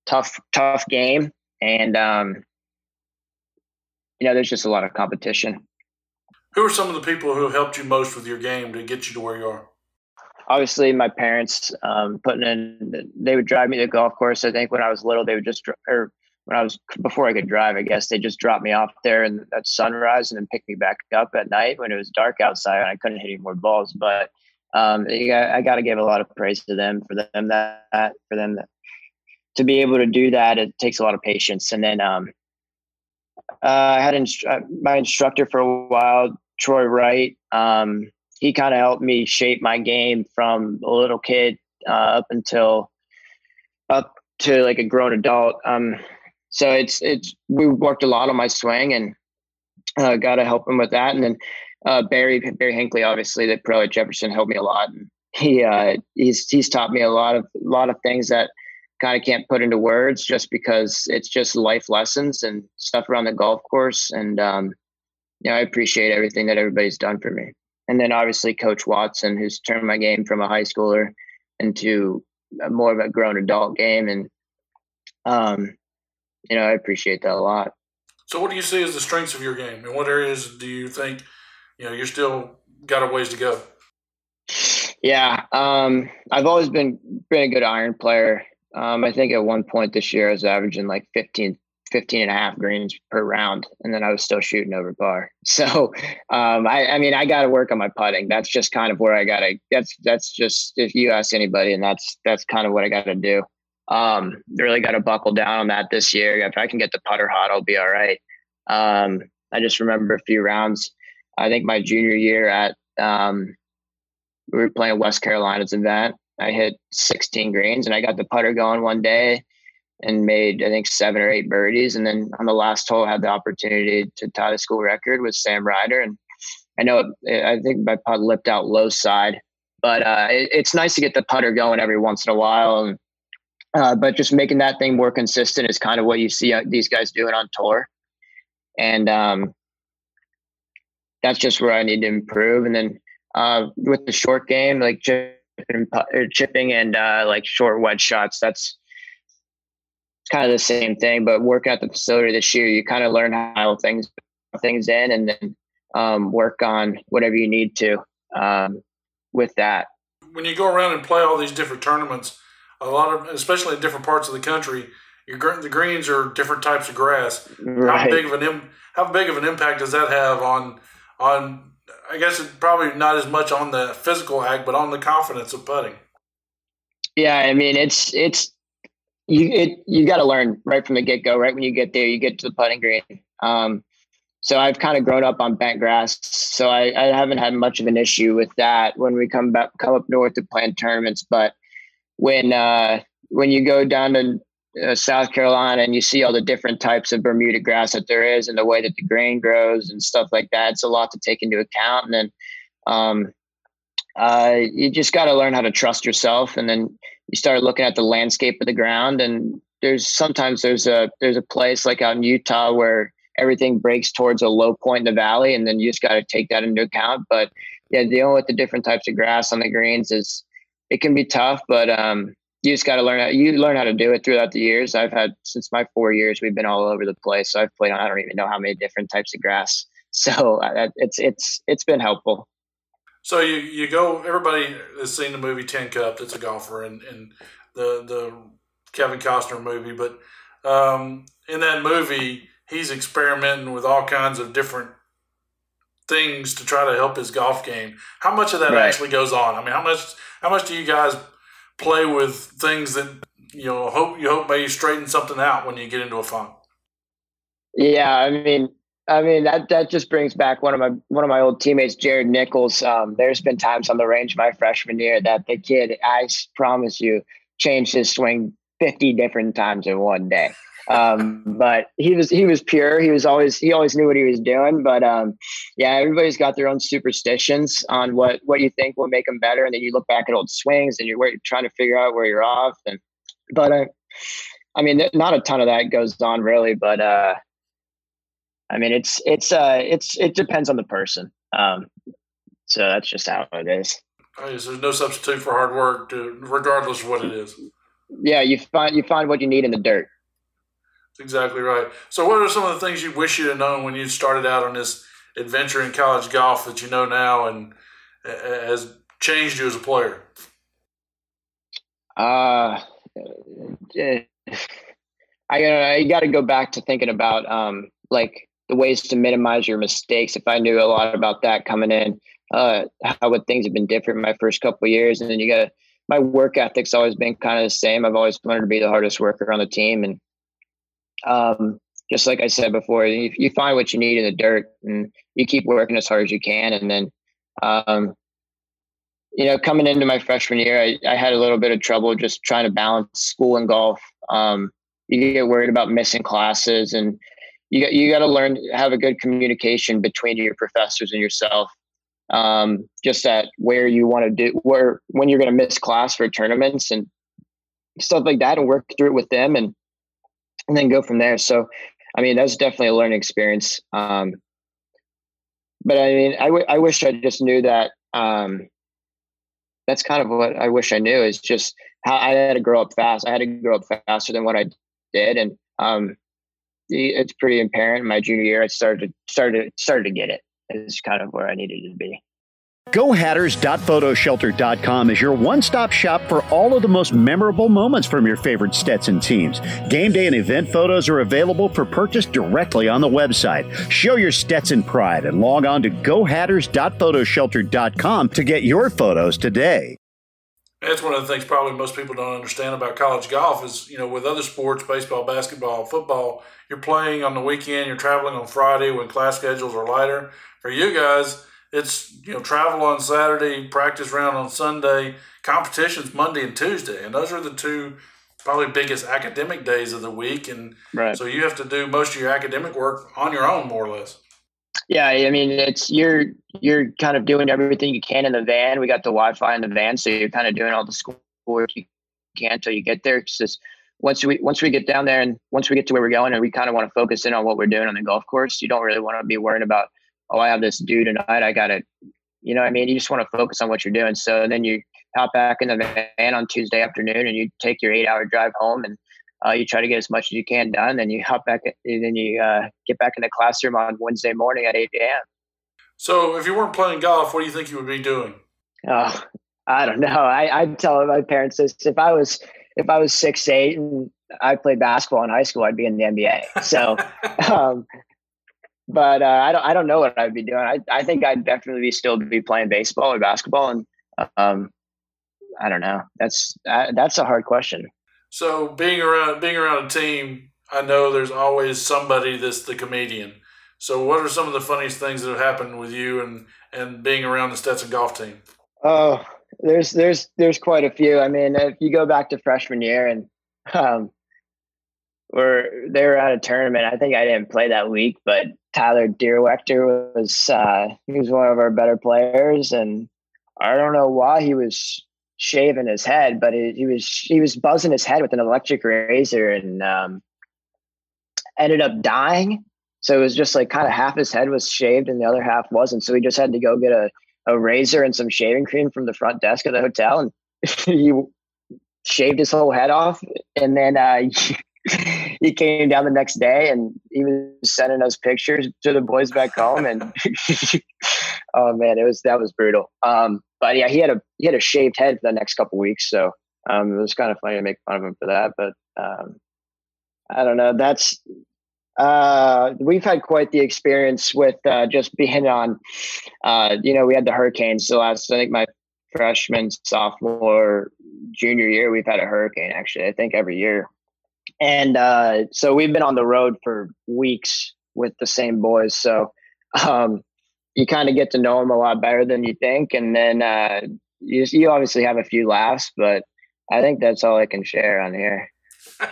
tough, tough game, and um, you know, there's just a lot of competition. Who are some of the people who helped you most with your game to get you to where you are? Obviously, my parents um, putting in. They would drive me to the golf course. I think when I was little, they would just or when I was before I could drive, I guess they just dropped me off there and at sunrise and then picked me back up at night when it was dark outside and I couldn't hit any more balls. But um, I got to give a lot of praise to them for them that for them that, to be able to do that. It takes a lot of patience. And then um, uh, I had inst- uh, my instructor for a while, Troy Wright. Um, he kind of helped me shape my game from a little kid uh, up until up to like a grown adult. Um, so it's it's we worked a lot on my swing and uh, got to help him with that. And then uh, Barry Barry Hinckley, obviously, the pro at Jefferson, helped me a lot. And he uh, he's he's taught me a lot of a lot of things that kind of can't put into words just because it's just life lessons and stuff around the golf course. And um, you know, I appreciate everything that everybody's done for me. And then obviously Coach Watson, who's turned my game from a high schooler into more of a grown adult game. And um, you know, I appreciate that a lot. So, what do you see as the strengths of your game, and what areas do you think you know you're still got a ways to go? Yeah, um, I've always been been a good iron player. Um, I think at one point this year I was averaging like 15, 15 and a half greens per round, and then I was still shooting over par. <laughs> So, um, I, I mean, I got to work on my putting. That's just kind of where I got to. That's that's just if you ask anybody, and that's that's kind of what I got to do. Um, really got to buckle down on that this year. If I can get the putter hot, I'll be all right. Um, I just remember a few rounds. I think my junior year at um, we were playing West Carolina's event. I hit 16 greens and I got the putter going one day and made I think seven or eight birdies. And then on the last hole, I had the opportunity to tie the school record with Sam Ryder. And I know I think my putt lipped out low side, but uh, it, it's nice to get the putter going every once in a while. And uh, but just making that thing more consistent is kind of what you see uh, these guys doing on tour. And um, that's just where I need to improve. And then uh, with the short game, like chipping, chipping and uh, like short wedge shots, that's kind of the same thing. But working at the facility this year, you kind of learn how things things in, and then um, work on whatever you need to um, with that. When you go around and play all these different tournaments, a lot of, especially in different parts of the country, your the greens are different types of grass. Right. How big of an how big of an impact does that have on on? I guess it's probably not as much on the physical act, but on the confidence of putting. Yeah, I mean it's it's you it you got to learn right from the get go. Right when you get there, you get to the putting green. Um, so I've kind of grown up on bent grass, so I, I haven't had much of an issue with that when we come back come up north to play in tournaments. But when uh, when you go down to uh, South Carolina and you see all the different types of Bermuda grass that there is and the way that the grain grows and stuff like that, it's a lot to take into account. And then um, uh, you just got to learn how to trust yourself. And then you start looking at the landscape of the ground. And there's sometimes there's a there's a place like out in Utah where everything breaks towards a low point in the valley, and then you just got to take that into account. But yeah, dealing with the different types of grass on the greens is it can be tough, but um, you just got to learn how you learn how to do it throughout the years. I've had since my four years, we've been all over the place. So I've played on I don't even know how many different types of grass. <laughs> So it's it's it's been helpful. So you you go. Everybody has seen the movie Tin Cup. That's a golfer, and and the the Kevin Costner movie. But um, in that movie, he's experimenting with all kinds of different things to try to help his golf game. How much of that right. actually goes on? I mean, how much how much do you guys play with things that you know hope you hope may straighten something out when you get into a funk? Yeah, I mean, I mean that that just brings back one of my one of my old teammates, Jared Nichols. Um, there's been times on the range my freshman year that the kid, I promise you, changed his swing fifty different times in one day. Um, but he was he was pure. He was always he always knew what he was doing. But um, yeah, everybody's got their own superstitions on what what you think will make them better, and then you look back at old swings and you're, you're trying to figure out where you're off. And but uh, I mean, not a ton of that goes on really, but uh, I mean, it's it's uh, it's it depends on the person. Um, so that's just how it is. There's no substitute for hard work, to, regardless of what it is. Yeah, you find you find what you need in the dirt. Exactly right. So, what are some of the things you wish you'd have known when you started out on this adventure in college golf that you know now and has changed you as a player? Uh, <laughs> I I got to go back to thinking about um like the ways to minimize your mistakes. If I knew a lot about that coming in, uh, how would things have been different in my first couple years? And then you got to, my work ethic's always been kind of the same. I've always wanted to be the hardest worker on the team, and um, just like I said before, you, you, find what you need in the dirt, and you keep working as hard as you can, and then. Um, you know, coming into my freshman year, I, I had a little bit of trouble just trying to balance school and golf. Um, you get worried about missing classes and you got you got to learn have a good communication between your professors and yourself um, just that where you want to do where when you're going to miss class for tournaments and stuff like that and work through it with them and and then go from there so i mean that's definitely a learning experience um, but i mean I, w- I wish i just knew that um, that's kind of what i wish i knew is just how i had to grow up fast i had to grow up faster than what i did and um, it's pretty apparent. My junior year, I started started started to get it. it. Is kind of where I needed to be. GoHatters.photoshelter.com is your one stop shop for all of the most memorable moments from your favorite Stetson teams. Game day and event photos are available for purchase directly on the website. Show your Stetson pride and log on to GoHatters.photoshelter.com to get your photos today. That's one of the things probably most people don't understand about college golf is, you know, with other sports, baseball, basketball, football, you're playing on the weekend, you're traveling on Friday when class schedules are lighter. For you guys, it's, you know, travel on Saturday, practice round on Sunday, competitions Monday and Tuesday. And those are the two probably biggest academic days of the week. And right. so you have to do most of your academic work on your own, more or less. Yeah, I mean, it's you're you're kind of doing everything you can in the van. We got the Wi-Fi in the van, so you're kind of doing all the school work you can until you get there. It's just once we once we get down there and once we get to where we're going, and we kind of want to focus in on what we're doing on the golf course. You don't really want to be worrying about, oh, I have this due tonight. I got it. You know, I mean, you just want to focus on what you're doing. So then you hop back in the van on Tuesday afternoon, and you take your eight-hour drive home, and uh, you try to get as much as you can done, and you hop back, and then you uh, get back in the classroom on Wednesday morning at 8 a.m. So, if you weren't playing golf, what do you think you would be doing? Oh, I don't know. I, I tell my parents this: if I was if I was six eight and I played basketball in high school, I'd be in the NBA. So, <laughs> um, but uh, I don't I don't know what I'd be doing. I I think I'd definitely be still be playing baseball or basketball, and um, I don't know. That's uh, that's a hard question. So being around being around a team, I know there's always somebody that's the comedian. So what are some of the funniest things that have happened with you and and being around the Stetson golf team? Oh, there's there's there's quite a few. I mean, if you go back to freshman year and um we're they were at a tournament. I think I didn't play that week, but Tyler Deerwechter was uh he was one of our better players and I don't know why he was shaving his head, but he, he was he was buzzing his head with an electric razor and um, ended up dying. So it was just like kind of half his head was shaved and the other half wasn't. So he just had to go get a, a razor and some shaving cream from the front desk of the hotel and <laughs> he shaved his whole head off. And then uh, <laughs> he came down the next day and he was sending us pictures to the boys back home. And <laughs> oh man, it was that was brutal. Um, but yeah, he had a he had a shaved head for the next couple weeks, so um, it was kind of funny to make fun of him for that. But um, I don't know. That's uh, we've had quite the experience with uh, just being on. Uh, you know, we had the hurricanes the last. I think my freshman, sophomore, junior year, we've had a hurricane. Actually, I think every year, and uh, so we've been on the road for weeks with the same boys. So um, you kind of get to know them a lot better than you think, and then uh, you you obviously have a few laughs, but I think that's all I can share on here. <laughs>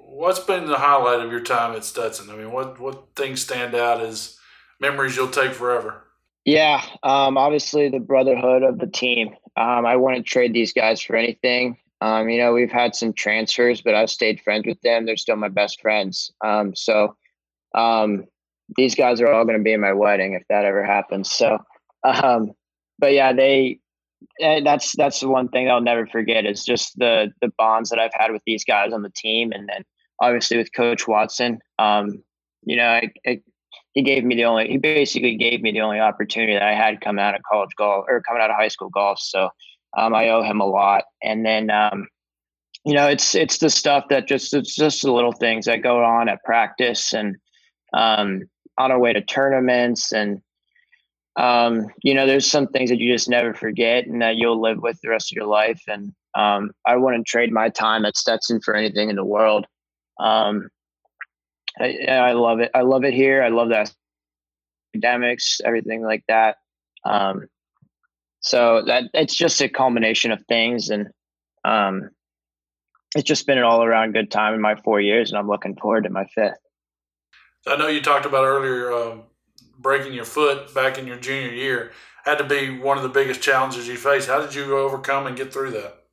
what's been the highlight of your time at Stetson? I mean, what what things stand out as memories you'll take forever? Yeah, um, obviously the brotherhood of the team. Um, I wouldn't trade these guys for anything. Um, you know, we've had some transfers, but I've stayed friends with them. They're still my best friends. Um, so um, these guys are all going to be in my wedding if that ever happens. So, um, but yeah, they. Eh, that's that's the one thing I'll never forget is just the the bonds that I've had with these guys on the team, and then obviously with Coach Watson. Um, you know, I, I, he gave me the only he basically gave me the only opportunity that I had coming out of college golf or coming out of high school golf. So um, I owe him a lot. And then um, you know, it's it's the stuff that just it's just the little things that go on at practice and um, on our way to tournaments and um, you know, there's some things that you just never forget and that you'll live with the rest of your life. And um, I wouldn't trade my time at Stetson for anything in the world. Um, I, I, love it. I love it here. I love the academics, everything like that. Um, so that it's just a culmination of things, and um, it's just been an all around good time in my four years, and I'm looking forward to my fifth. I know you talked about earlier uh, breaking your foot back in your junior year had to be one of the biggest challenges you faced. How did you overcome and get through that?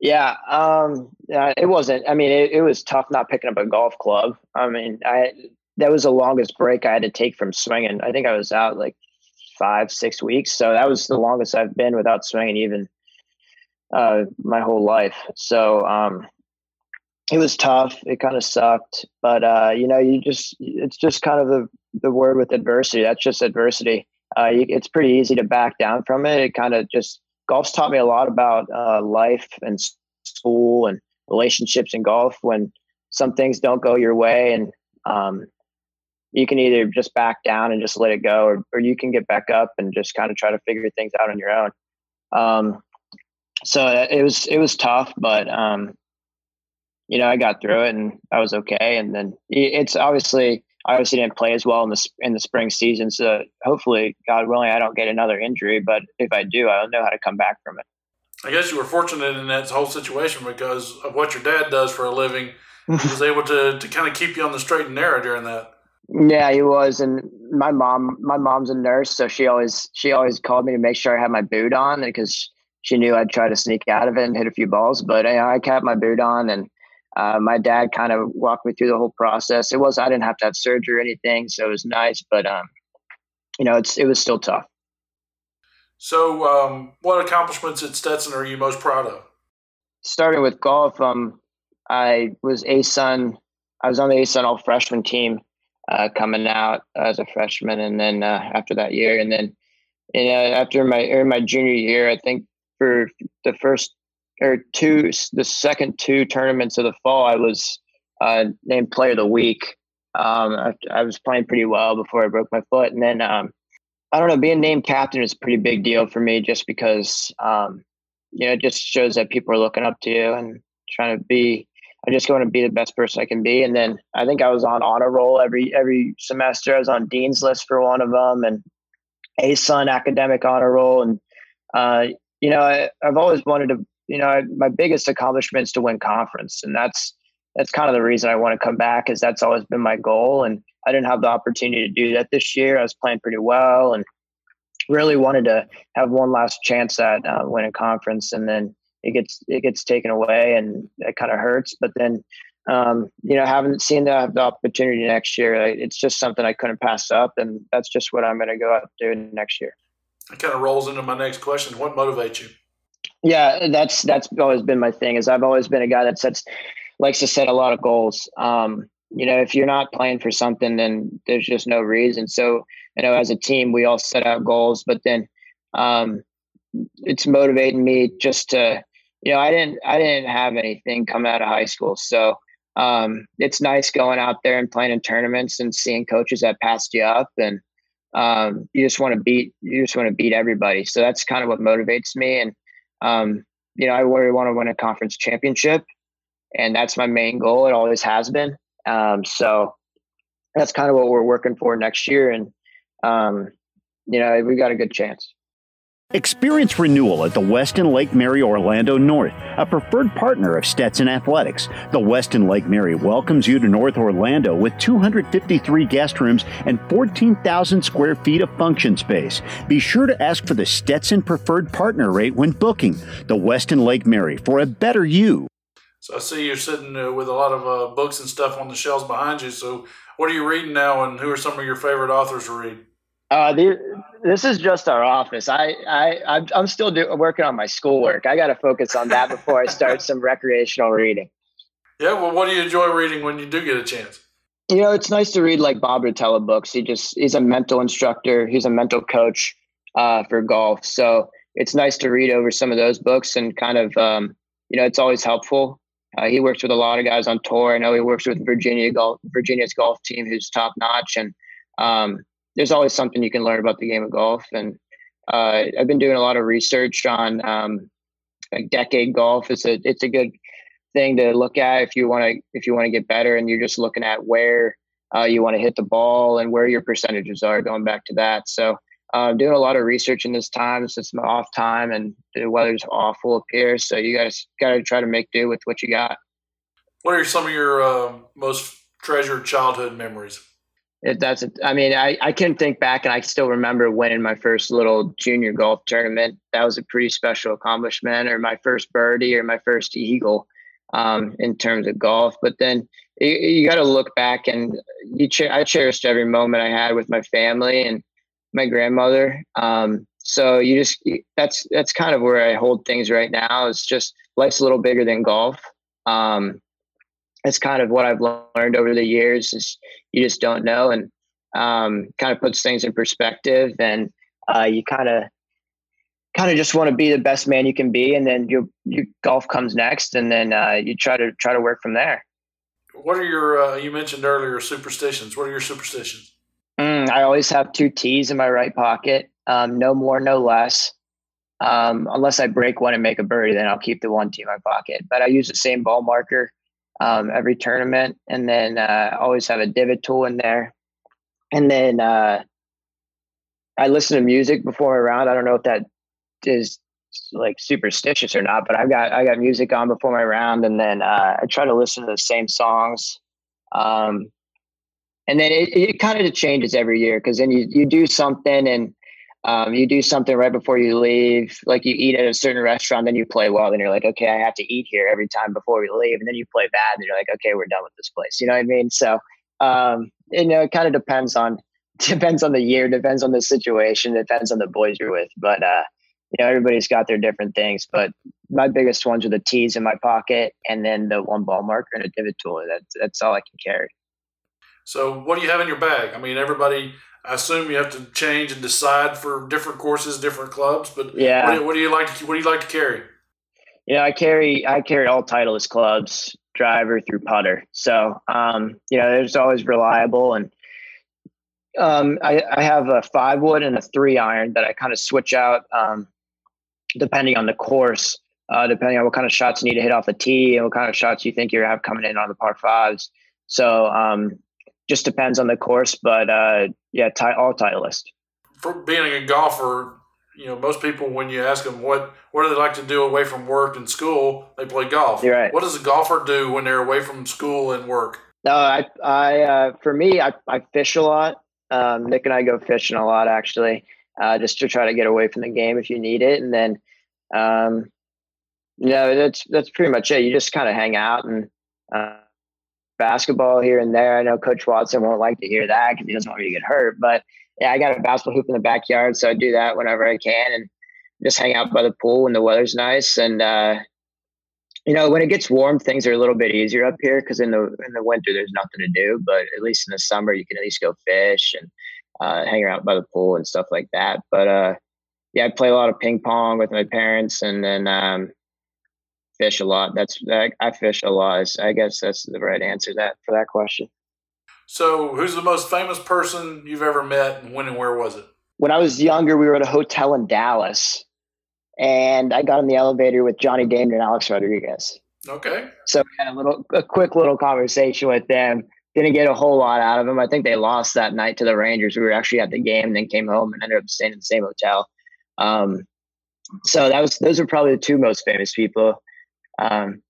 Yeah, um, it wasn't. I mean, it, it, was tough not picking up a golf club. I mean, I that was the longest break I had to take from swinging. I think I was out like five, six weeks. So that was the longest I've been without swinging, even uh, my whole life. So um, it was tough. It kind of sucked, but uh, you know, you just it's just kind of the the word with adversity. That's just adversity. Uh, you, it's pretty easy to back down from it. It kind of just golf's taught me a lot about uh, life and school and relationships in golf when some things don't go your way and um, you can either just back down and just let it go or, or you can get back up and just kind of try to figure things out on your own um, so it was it was tough but um, you know i got through it and i was okay and then it's obviously I obviously didn't play as well in the in the spring season, so hopefully, God willing, I don't get another injury. But if I do, I'll know how to come back from it. I guess you were fortunate in that whole situation because of what your dad does for a living. he was able to to kind of keep you on the straight and narrow during that. Yeah, he was, and my mom, my mom's a nurse, so she always she always called me to make sure I had my boot on because she knew I'd try to sneak out of it and hit a few balls. But you know, I kept my boot on and uh, my dad kind of walked me through the whole process. It was I didn't have to have surgery or anything, so it was nice. But um, you know, it's it was still tough. So, um, what accomplishments at Stetson are you most proud of? Starting with golf, um, I was ASUN. I was on the ASUN All Freshman team uh, coming out as a freshman, and then uh, after that year, and then you know, after my in my junior year, I think for the first or two, the second two tournaments of the fall, I was uh, named Player of the Week. Um, I, I, was playing pretty well before I broke my foot, and then um, I don't know, being named captain is a pretty big deal for me, just because um, you know it just shows that people are looking up to you and trying to be. I just want to be the best person I can be, and then I think I was on honor roll every every semester. I was on dean's list for one of them, and a ASUN academic honor roll, and uh, you know I, I've always wanted to you know, my biggest accomplishment is to win conference, and that's that's kind of the reason I want to come back. Is that's always been my goal, and I didn't have the opportunity to do that this year. I was playing pretty well, and really wanted to have one last chance at uh, winning conference, and then it gets it gets taken away, and it kind of hurts. But then, um, you know, haven't seen the, the opportunity next year. It's just something I couldn't pass up, and that's just what I'm going to go out do next year. It kind of rolls into my next question. What motivates you? Yeah, that's that's always been my thing. Is I've always been a guy that sets likes to set a lot of goals. Um, you know, if you're not playing for something, then there's just no reason. So, you know, as a team, we all set out goals, but then um, it's motivating me just to, you know, I didn't I didn't have anything coming out of high school, so um, it's nice going out there and playing in tournaments and seeing coaches that passed you up and um, you just want to beat you just want to beat everybody. So that's kind of what motivates me and um, you know, I really want to win a conference championship, and that's my main goal. It always has been. Um, so that's kind of what we're working for next year, and um, you know, we got a good chance. Experience renewal at the Westin Lake Mary Orlando North, a preferred partner of Stetson Athletics. The Westin Lake Mary welcomes you to North Orlando with 253 guest rooms and 14,000 square feet of function space. Be sure to ask for the Stetson preferred partner rate when booking. The Westin Lake Mary for a better you. So I see you're sitting uh, with a lot of uh, books and stuff on the shelves behind you. So what are you reading now, and who are some of your favorite authors to read? Uh, the, this is just our office. I, I, I'm still do, working on my schoolwork. I got to focus on that before I start <laughs> some recreational reading. Yeah. Well, what do you enjoy reading when you do get a chance? You know, it's nice to read like Bob Rotella books. He just, he's a mental instructor. He's a mental coach uh, for golf. So it's nice to read over some of those books and kind of, um, you know, it's always helpful. Uh, he works with a lot of guys on tour. I know he works with Virginia golf, Virginia's golf team, who's top notch. And, um, there's always something you can learn about the game of golf. And uh, I've been doing a lot of research on um, like decade golf. It's a it's a good thing to look at if you want to if you want to get better and you're just looking at where uh, you want to hit the ball and where your percentages are. Going back to that, so. I'm um, doing a lot of research in this time since my off time and the weather's awful up here. So you guys got to try to make do with what you got. What are some of your uh, most treasured childhood memories? It, that's, a, I mean, I, I can think back and I still remember winning my first little junior golf tournament. That was a pretty special accomplishment, or my first birdie, or my first eagle um, in terms of golf. But then you, you got to look back and you I cherished every moment I had with my family and my grandmother. Um, so you just that's that's kind of where I hold things right now. It's just life's a little bigger than golf. Um, it's kind of what I've learned over the years is you just don't know and um, kind of puts things in perspective and uh, you kind of kind of just want to be the best man you can be and then your your golf comes next and then uh, you try to try to work from there. What are your uh, you mentioned earlier superstitions. What are your superstitions? Mm, i always have two t's in my right pocket um, no more no less. Um, unless i break one and make a birdie then i'll keep the one tee in my pocket. But i use the same ball marker um, every tournament, and then uh, always have a divot tool in there. And then uh, I listen to music before a round. I don't know if that is like superstitious or not, but I've got I got music on before my round, and then uh, I try to listen to the same songs. Um, and then it, it kind of changes every year because then you you do something and um, you do something right before you leave, like you eat at a certain restaurant, then you play well, then you're like, okay, I have to eat here every time before we leave, and then you play bad, and you're like, okay, we're done with this place. You know what I mean? So, um, you know, it kind of depends on <laughs> depends on the year, depends on the situation, depends on the boys you're with, but uh, you know, everybody's got their different things. But my biggest ones are the tees in my pocket, and then the one ball marker and a divot tool. That's that's all I can carry. So, what do you have in your bag? I mean, everybody I assume you have to change and decide for different courses, different clubs. But yeah, what do, what do, you like? To, what do you like to carry? Yeah, I carry I carry all Titleist clubs, driver through putter. So um, you know, there's always reliable and um, I, I have a five wood and a three iron that I kind of switch out um, depending on the course, uh, depending on what kind of shots you need to hit off the tee and what kind of shots you think you have coming in on the par fives. So um, just depends on the course, but uh, yeah, t- all Titleist. For being a golfer, you know, most people when you ask them what what do they like to do away from work and school, they play golf. You're right. What does a golfer do when they're away from school and work? No, I, I, uh, for me, I, I fish a lot. Um, Nick and I go fishing a lot actually, uh, just to try to get away from the game if you need it. And then, um, you know, that's that's pretty much it. You just kind of hang out and uh, basketball here and there. I know Coach Watson won't like to hear that because he doesn't want me to get hurt. But yeah, I got a basketball hoop in the backyard, so I do that whenever I can and just hang out by the pool when the weather's nice. And uh, you know, when it gets warm, things are a little bit easier up here because in the in the winter there's nothing to do. But at least in the summer, you can at least go fish and uh, hang around by the pool and stuff like that. But uh, yeah, I play a lot of ping pong with my parents, and then um, fish a lot. That's I, I fish a lot. I guess that's the right answer that for that question. So, who's the most famous person you've ever met, and when and where was it? When I was younger, we were at a hotel in Dallas, and I got in the elevator with Johnny Damon and Alex Rodriguez. Okay. So we had a little, a quick little conversation with them. Didn't get a whole lot out of them. I think they lost that night to the Rangers. We were actually at the game, and then came home and ended up staying in the same hotel. Um, so that was those are probably the two most famous people um,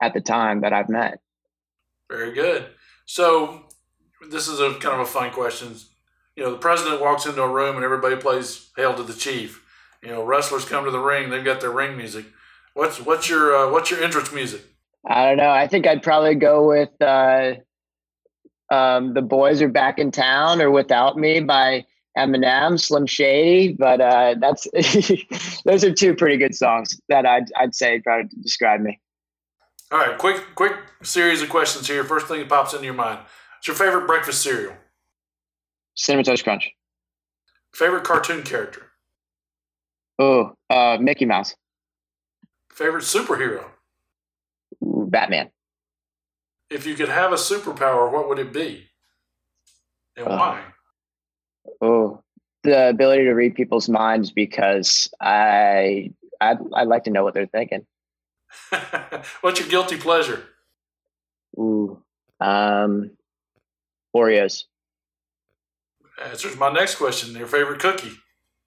at the time that I've met. Very good. So this is a kind of a fun question. You know, the president walks into a room and everybody plays "Hail to the Chief." You know, wrestlers come to the ring; they've got their ring music. What's what's your uh, what's your entrance music? I don't know. I think I'd probably go with uh, um, "The Boys Are Back in Town" or "Without Me" by Eminem, Slim Shady. But uh, that's <laughs> those are two pretty good songs that I'd I'd say probably describe me. All right, quick quick series of questions here. First thing that pops into your mind: What's your favorite breakfast cereal? Cinnamon Toast Crunch. Favorite cartoon character? Oh, uh, Mickey Mouse. Favorite superhero? Ooh, Batman. If you could have a superpower, what would it be? And uh, why? Oh, the ability to read people's minds because I I'd, I'd like to know what they're thinking. <laughs> What's your guilty pleasure? Ooh, um, Oreos. Answers my next question. Your favorite cookie?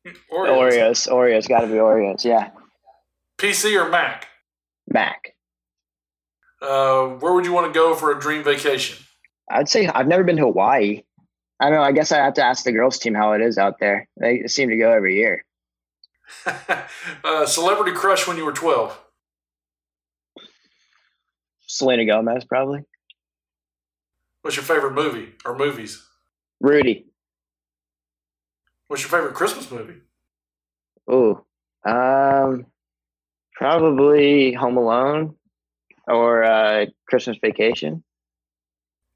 <laughs> Oreos. Oreos. Oreos. Got to be Oreos. Yeah. PC or Mac? Mac. Uh, where would you want to go for a dream vacation? I'd say I've never been to Hawaii. I don't know. I guess I have to ask the girls' team how it is out there. They seem to go every year. <laughs> uh, celebrity crush when you were 12? Selena Gomez, probably. What's your favorite movie or movies? Rudy. What's your favorite Christmas movie? Oh, um, probably Home Alone or uh, Christmas Vacation.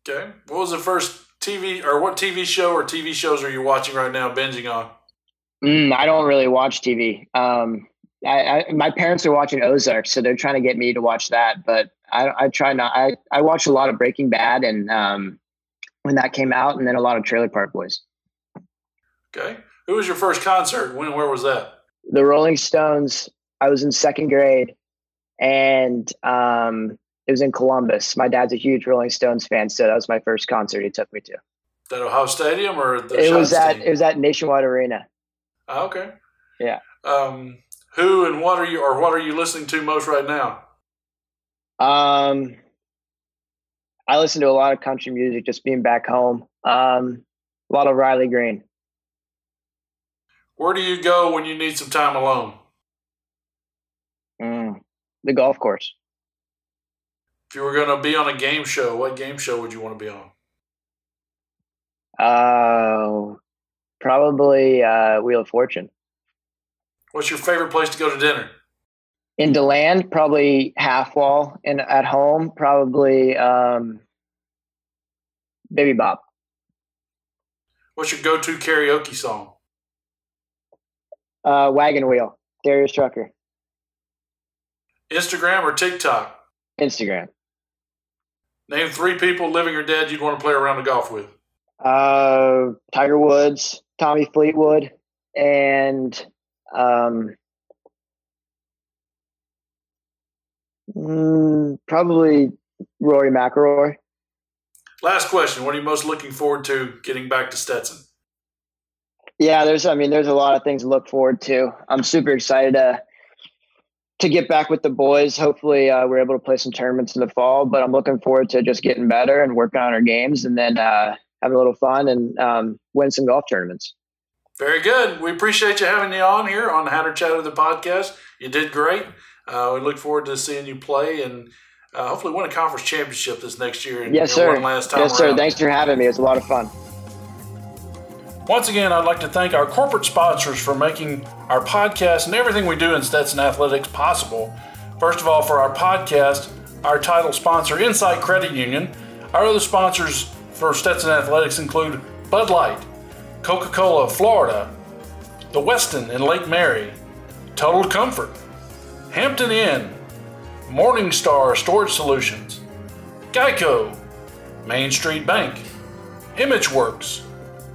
Okay. What was the first TV or what TV show or TV shows are you watching right now, binging on? Mm, I don't really watch TV. Um, I, I, my parents are watching Ozark, so they're trying to get me to watch that. But I, I try not. I, I watch a lot of Breaking Bad, and um, when that came out, and then a lot of Trailer Park Boys. Okay, who was your first concert? When? Where was that? The Rolling Stones. I was in second grade, and um, it was in Columbus. My dad's a huge Rolling Stones fan, so that was my first concert he took me to. That Ohio Stadium or it was at it was at Nationwide Arena. Oh, okay. Yeah. Um, who and what are you or what are you listening to most right now? Um, I listen to a lot of country music just being back home. Um, a lot of Riley Green. Where do you go when you need some time alone? Mm, the golf course. If you were going to be on a game show, what game show would you want to be on? Uh, probably uh, Wheel of Fortune. What's your favorite place to go to dinner? In DeLand, probably half wall, and at home, probably um, Baby Bop. What's your go-to karaoke song? Uh, Wagon Wheel, Darius Rucker. Instagram or TikTok? Instagram. Name three people, living or dead, you'd want to play around the golf with. Uh, Tiger Woods, Tommy Fleetwood, and um, mm, probably Rory McIlroy. Last question: What are you most looking forward to getting back to Stetson? Yeah, there's. I mean, there's a lot of things to look forward to. I'm super excited to to get back with the boys. Hopefully, uh, we're able to play some tournaments in the fall. But I'm looking forward to just getting better and working on our games, and then uh, having a little fun and um, win some golf tournaments. Very good. We appreciate you having you on here on Hatter Chatter of the podcast. You did great. Uh, we look forward to seeing you play and uh, hopefully win a conference championship this next year. And, yes, you know, sir. yes, around. sir. Thanks for having me. It's a lot of fun. Once again, I'd like to thank our corporate sponsors for making our podcast and everything we do in Stetson Athletics possible. First of all, for our podcast, our title sponsor, Insight Credit Union. Our other sponsors for Stetson Athletics include Bud Light, Coca Cola Florida, the Westin in Lake Mary, Total Comfort, Hampton Inn, Morningstar Storage Solutions, Geico, Main Street Bank, ImageWorks,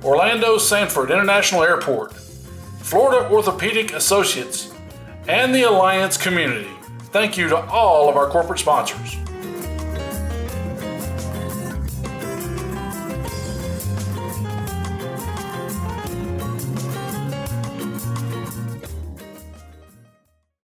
Orlando Sanford International Airport, Florida Orthopedic Associates, and the Alliance Community. Thank you to all of our corporate sponsors.